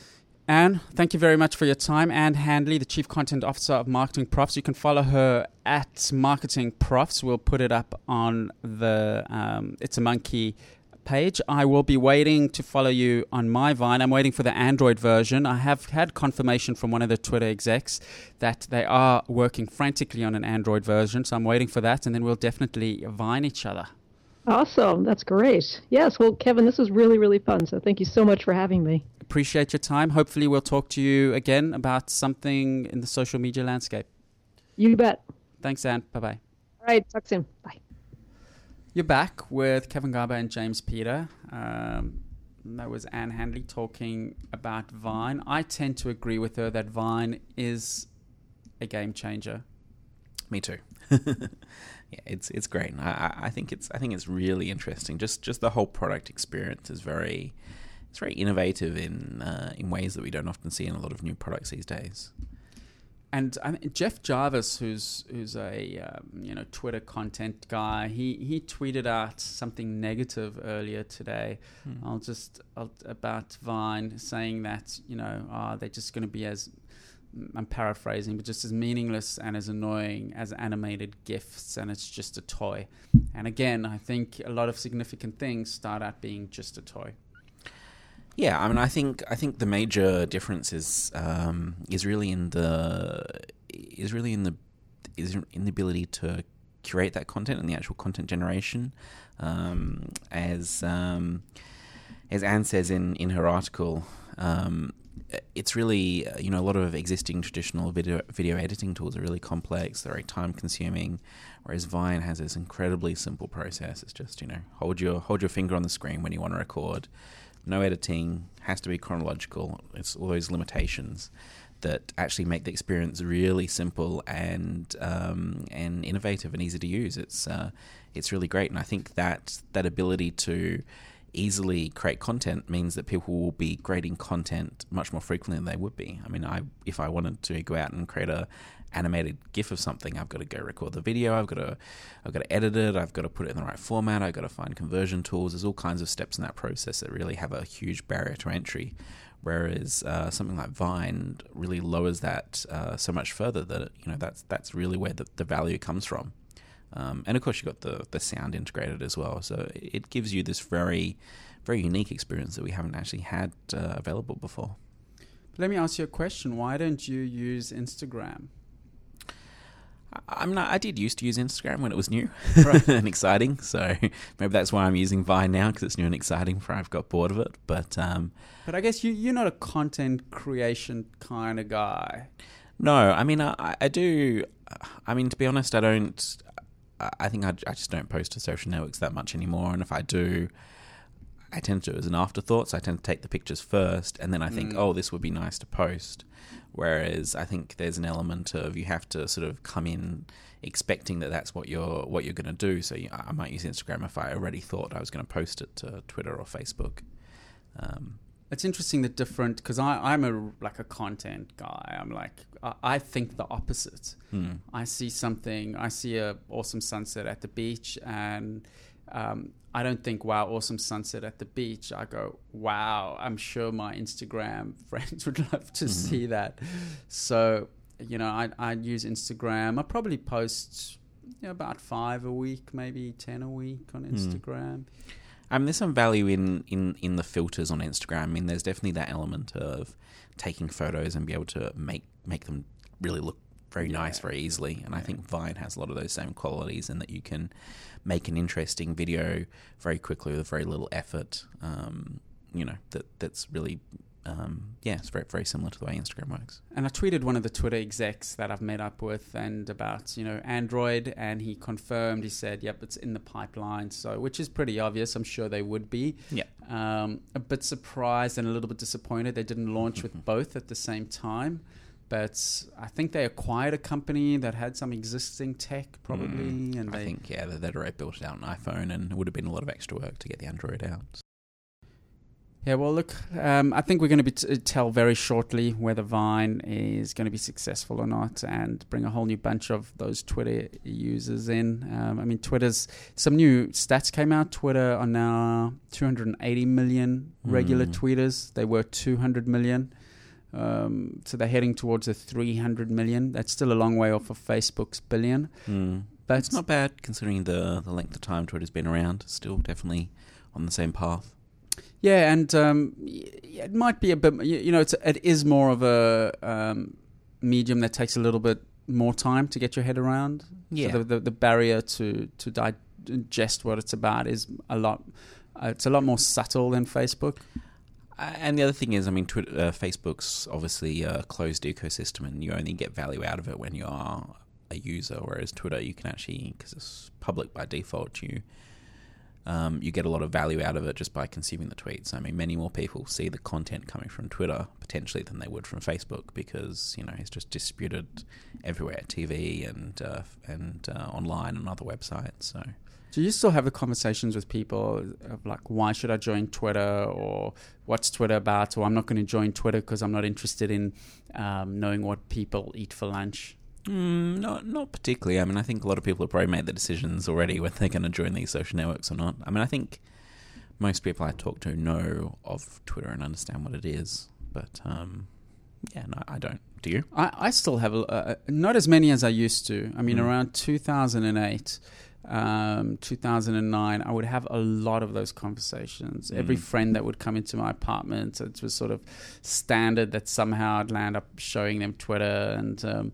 Ann, thank you very much for your time. Ann Handley, the Chief Content Officer of MarketingProfs. You can follow her at MarketingProfs. We'll put it up on the um, It's a Monkey page. I will be waiting to follow you on my Vine. I'm waiting for the Android version. I have had confirmation from one of the Twitter execs that they are working frantically on an Android version, so I'm waiting for that, and then we'll definitely Vine each other. Awesome. That's great. Yes. Well, Kevin, this was really, really fun. So thank you so much for having me. Appreciate your time. Hopefully, we'll talk to you again about something in the social media landscape. You bet. Thanks, Ann. Bye bye. All right. Talk soon. Bye. You're back with Kevin Garber and James Peter. Um, that was Ann Handley talking about Vine. I tend to agree with her that Vine is a game changer. Me too. [LAUGHS] yeah, it's it's great. I, I- I think it's I think it's really interesting. Just just the whole product experience is very it's very innovative in uh, in ways that we don't often see in a lot of new products these days. And I mean, Jeff Jarvis, who's who's a um, you know Twitter content guy, he he tweeted out something negative earlier today. I'll just I'll, about Vine, saying that you know ah they're just going to be as I'm paraphrasing, but just as meaningless and as annoying as animated gifs, and it's just a toy. And again, I think a lot of significant things start out being just a toy. Yeah, I mean, I think I think the major difference is um, is really in the is really in the is in the ability to curate that content and the actual content generation. Um, as um, as Ann says in in her article, um, it's really uh, you know a lot of existing traditional video video editing tools are really complex. They're very time consuming, whereas Vine has this incredibly simple process. It's just you know hold your hold your finger on the screen when you want to record no editing, has to be chronological. It's all those limitations that actually make the experience really simple and um, and innovative and easy to use. It's uh, it's really great, and I think that that ability to easily create content means that people will be creating content much more frequently than they would be. I mean, I if I wanted to go out and create a animated GIF of something, I've got to go record the video. I've got to, I've got to edit it. I've got to put it in the right format. I've got to find conversion tools. There's all kinds of steps in that process that really have a huge barrier to entry. Whereas uh, something like Vine really lowers that uh, so much further that you know that's that's really where the, the value comes from. Um, and of course, you've got the the sound integrated as well, so it gives you this very very unique experience that we haven't actually had uh, available before. Let me ask you a question. Why don't you use Instagram? I mean, I did used to use Instagram when it was new [LAUGHS] Right. [LAUGHS] and exciting. So maybe that's why I'm using Vine now because it's new and exciting. For I've got bored of it. But um, But I guess you, you're not a content creation kind of guy. no, I mean, I, I do. I mean, to be honest, I don't. I think I, I just don't post to social networks that much anymore. And if I do, I tend to do it as an afterthought. So I tend to take the pictures first, and then I think, Mm. oh, this would be nice to post. Whereas I think there's an element of you have to sort of come in expecting that that's what you're what you're going to do. So you, I might use Instagram if I already thought I was going to post it to Twitter or Facebook. Um, It's interesting the different because I'm a like a content guy. I'm like I, I think the opposite. hmm. I see something. I see a awesome sunset at the beach, and um, I don't think, "Wow, awesome sunset at the beach." I go, "Wow, I'm sure my Instagram [LAUGHS] friends would love to see that." So, you know, I I use Instagram. I probably post you know, about five a week, maybe ten a week on Instagram. I mean, there's some value in, in, in the filters on Instagram. I mean, there's definitely that element of taking photos and be able to make make them really look very nice very easily. And I think Vine has a lot of those same qualities in that you can make an interesting video very quickly with very little effort. Um, you know, that that's really um, yeah, it's very very similar to the way Instagram works. And I tweeted one of the Twitter execs that I've met up with and about, you know, Android and he confirmed, he said, yep, it's in the pipeline. So, which is pretty obvious. I'm sure they would be. Yeah. Um, a bit surprised and a little bit disappointed they didn't launch with both at the same time. But I think they acquired a company that had some existing tech, probably, and I they think yeah, they'd already built it out on iPhone, and it would have been a lot of extra work to get the Android out. Yeah, well, look, um, I think we're going to be t- tell very shortly whether Vine is going to be successful or not, and bring a whole new bunch of those Twitter users in. Um, I mean, Twitter's some new stats came out. Twitter are now 280 million regular Mm. tweeters. They were 200 million, um, so they're heading towards a 300 million. That's still a long way off of Facebook's billion, Mm. but It's not bad considering the the length of time Twitter's been around. Still definitely on the same path. Yeah, and um, it might be a bit. You you know, it's it is more of a um, medium that takes a little bit more time to get your head around. Yeah. So the, the the barrier to to digest what it's about is a lot. Uh, it's a lot more subtle than Facebook. Uh, And the other thing is, I mean, Twitter, uh, Facebook's obviously a closed ecosystem, and you only get value out of it when you are a user. Whereas Twitter, you can actually, because it's public by default, you um, you get a lot of value out of it just by consuming the tweets. I mean, many more people see the content coming from Twitter potentially than they would from Facebook because you know it's just distributed everywhere, TV and uh, and uh, online and other websites. So Do you still have the conversations with people of like, why should I join Twitter, or what's Twitter about, or I'm not going to join Twitter because I'm not interested in um, knowing what people eat for lunch. Mm, not not particularly. I mean, I think a lot of people have probably made the decisions already whether they're going to join these social networks or not. I mean, I think most people I talk to know of Twitter and understand what it is, but um, yeah, no, I don't. Do you? I, I still have uh, not as many as I used to. I mean, Mm. around 2008, um, 2009, I would have a lot of those conversations. Every Mm. friend that would come into my apartment, it was sort of standard that somehow I'd land up showing them Twitter and. Um,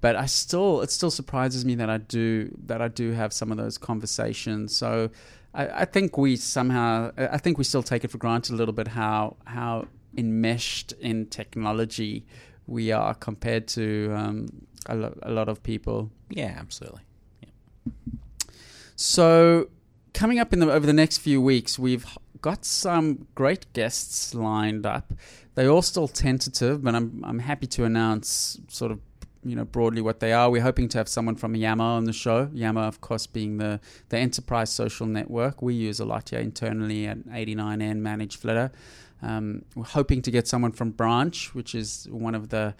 but I still, it still surprises me that I do that I do have some of those conversations. So I, I think we somehow, I think we still take it for granted a little bit how how enmeshed in technology we are compared to um, a, lo- a lot of people. Yeah, absolutely. So, coming up in the over the next few weeks, we've got some great guests lined up. They're all still tentative, but I'm I'm happy to announce sort of you know broadly what they are. We're hoping to have someone from Yammer on the show. Yammer, of course, being the the enterprise social network we use a lot here internally at 89N ManageFlitter. Um, we're hoping to get someone from Branch, which is one of the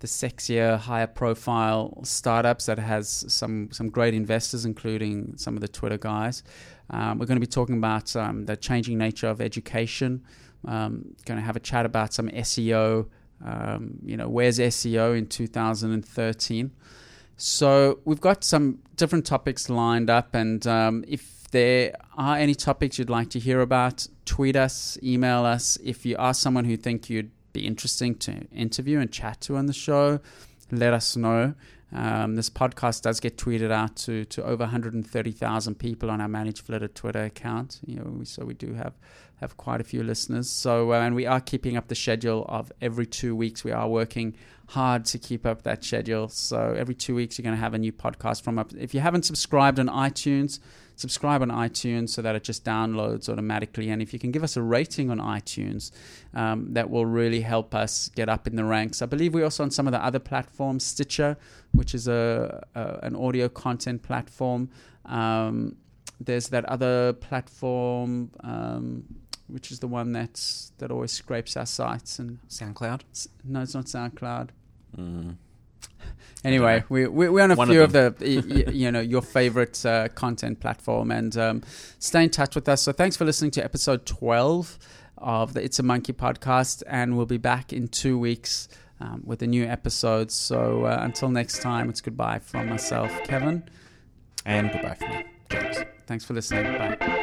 the sexier, higher profile startups that has some some great investors, including some of the Twitter guys. Um, we're going to be talking about um, the changing nature of education. Um, going to have a chat about some SEO. Um, you know, where's SEO in 2013? So we've got some different topics lined up, and um, if there are any topics you'd like to hear about, tweet us, email us. If you are someone who think you'd be interesting to interview and chat to on the show, let us know. Um, this podcast does get tweeted out to, to over 130,000 people on our ManageFlitter Twitter account. You know, so we do have have quite a few listeners. So, uh, and we are keeping up the schedule of every two weeks. We are working hard to keep up that schedule. So every two weeks, you're going to have a new podcast from up. If you haven't subscribed on iTunes, subscribe on iTunes so that it just downloads automatically. And if you can give us a rating on iTunes, um, that will really help us get up in the ranks. I believe we're also on some of the other platforms, Stitcher, which is a, a an audio content platform. Um, there's that other platform, um, which is the one that's that always scrapes our sites. And SoundCloud. no, it's not SoundCloud. Mm. [LAUGHS] Anyway, we, we, we're on a One few of of, the, [LAUGHS] y- you know, your favorite uh, content platform and um, stay in touch with us. So thanks for listening to episode 12 of the It's a Monkey podcast. And we'll be back in two weeks um, with a new episode. So uh, until next time, it's goodbye from myself, Kevin. And goodbye from me, James. Thanks for listening. Bye.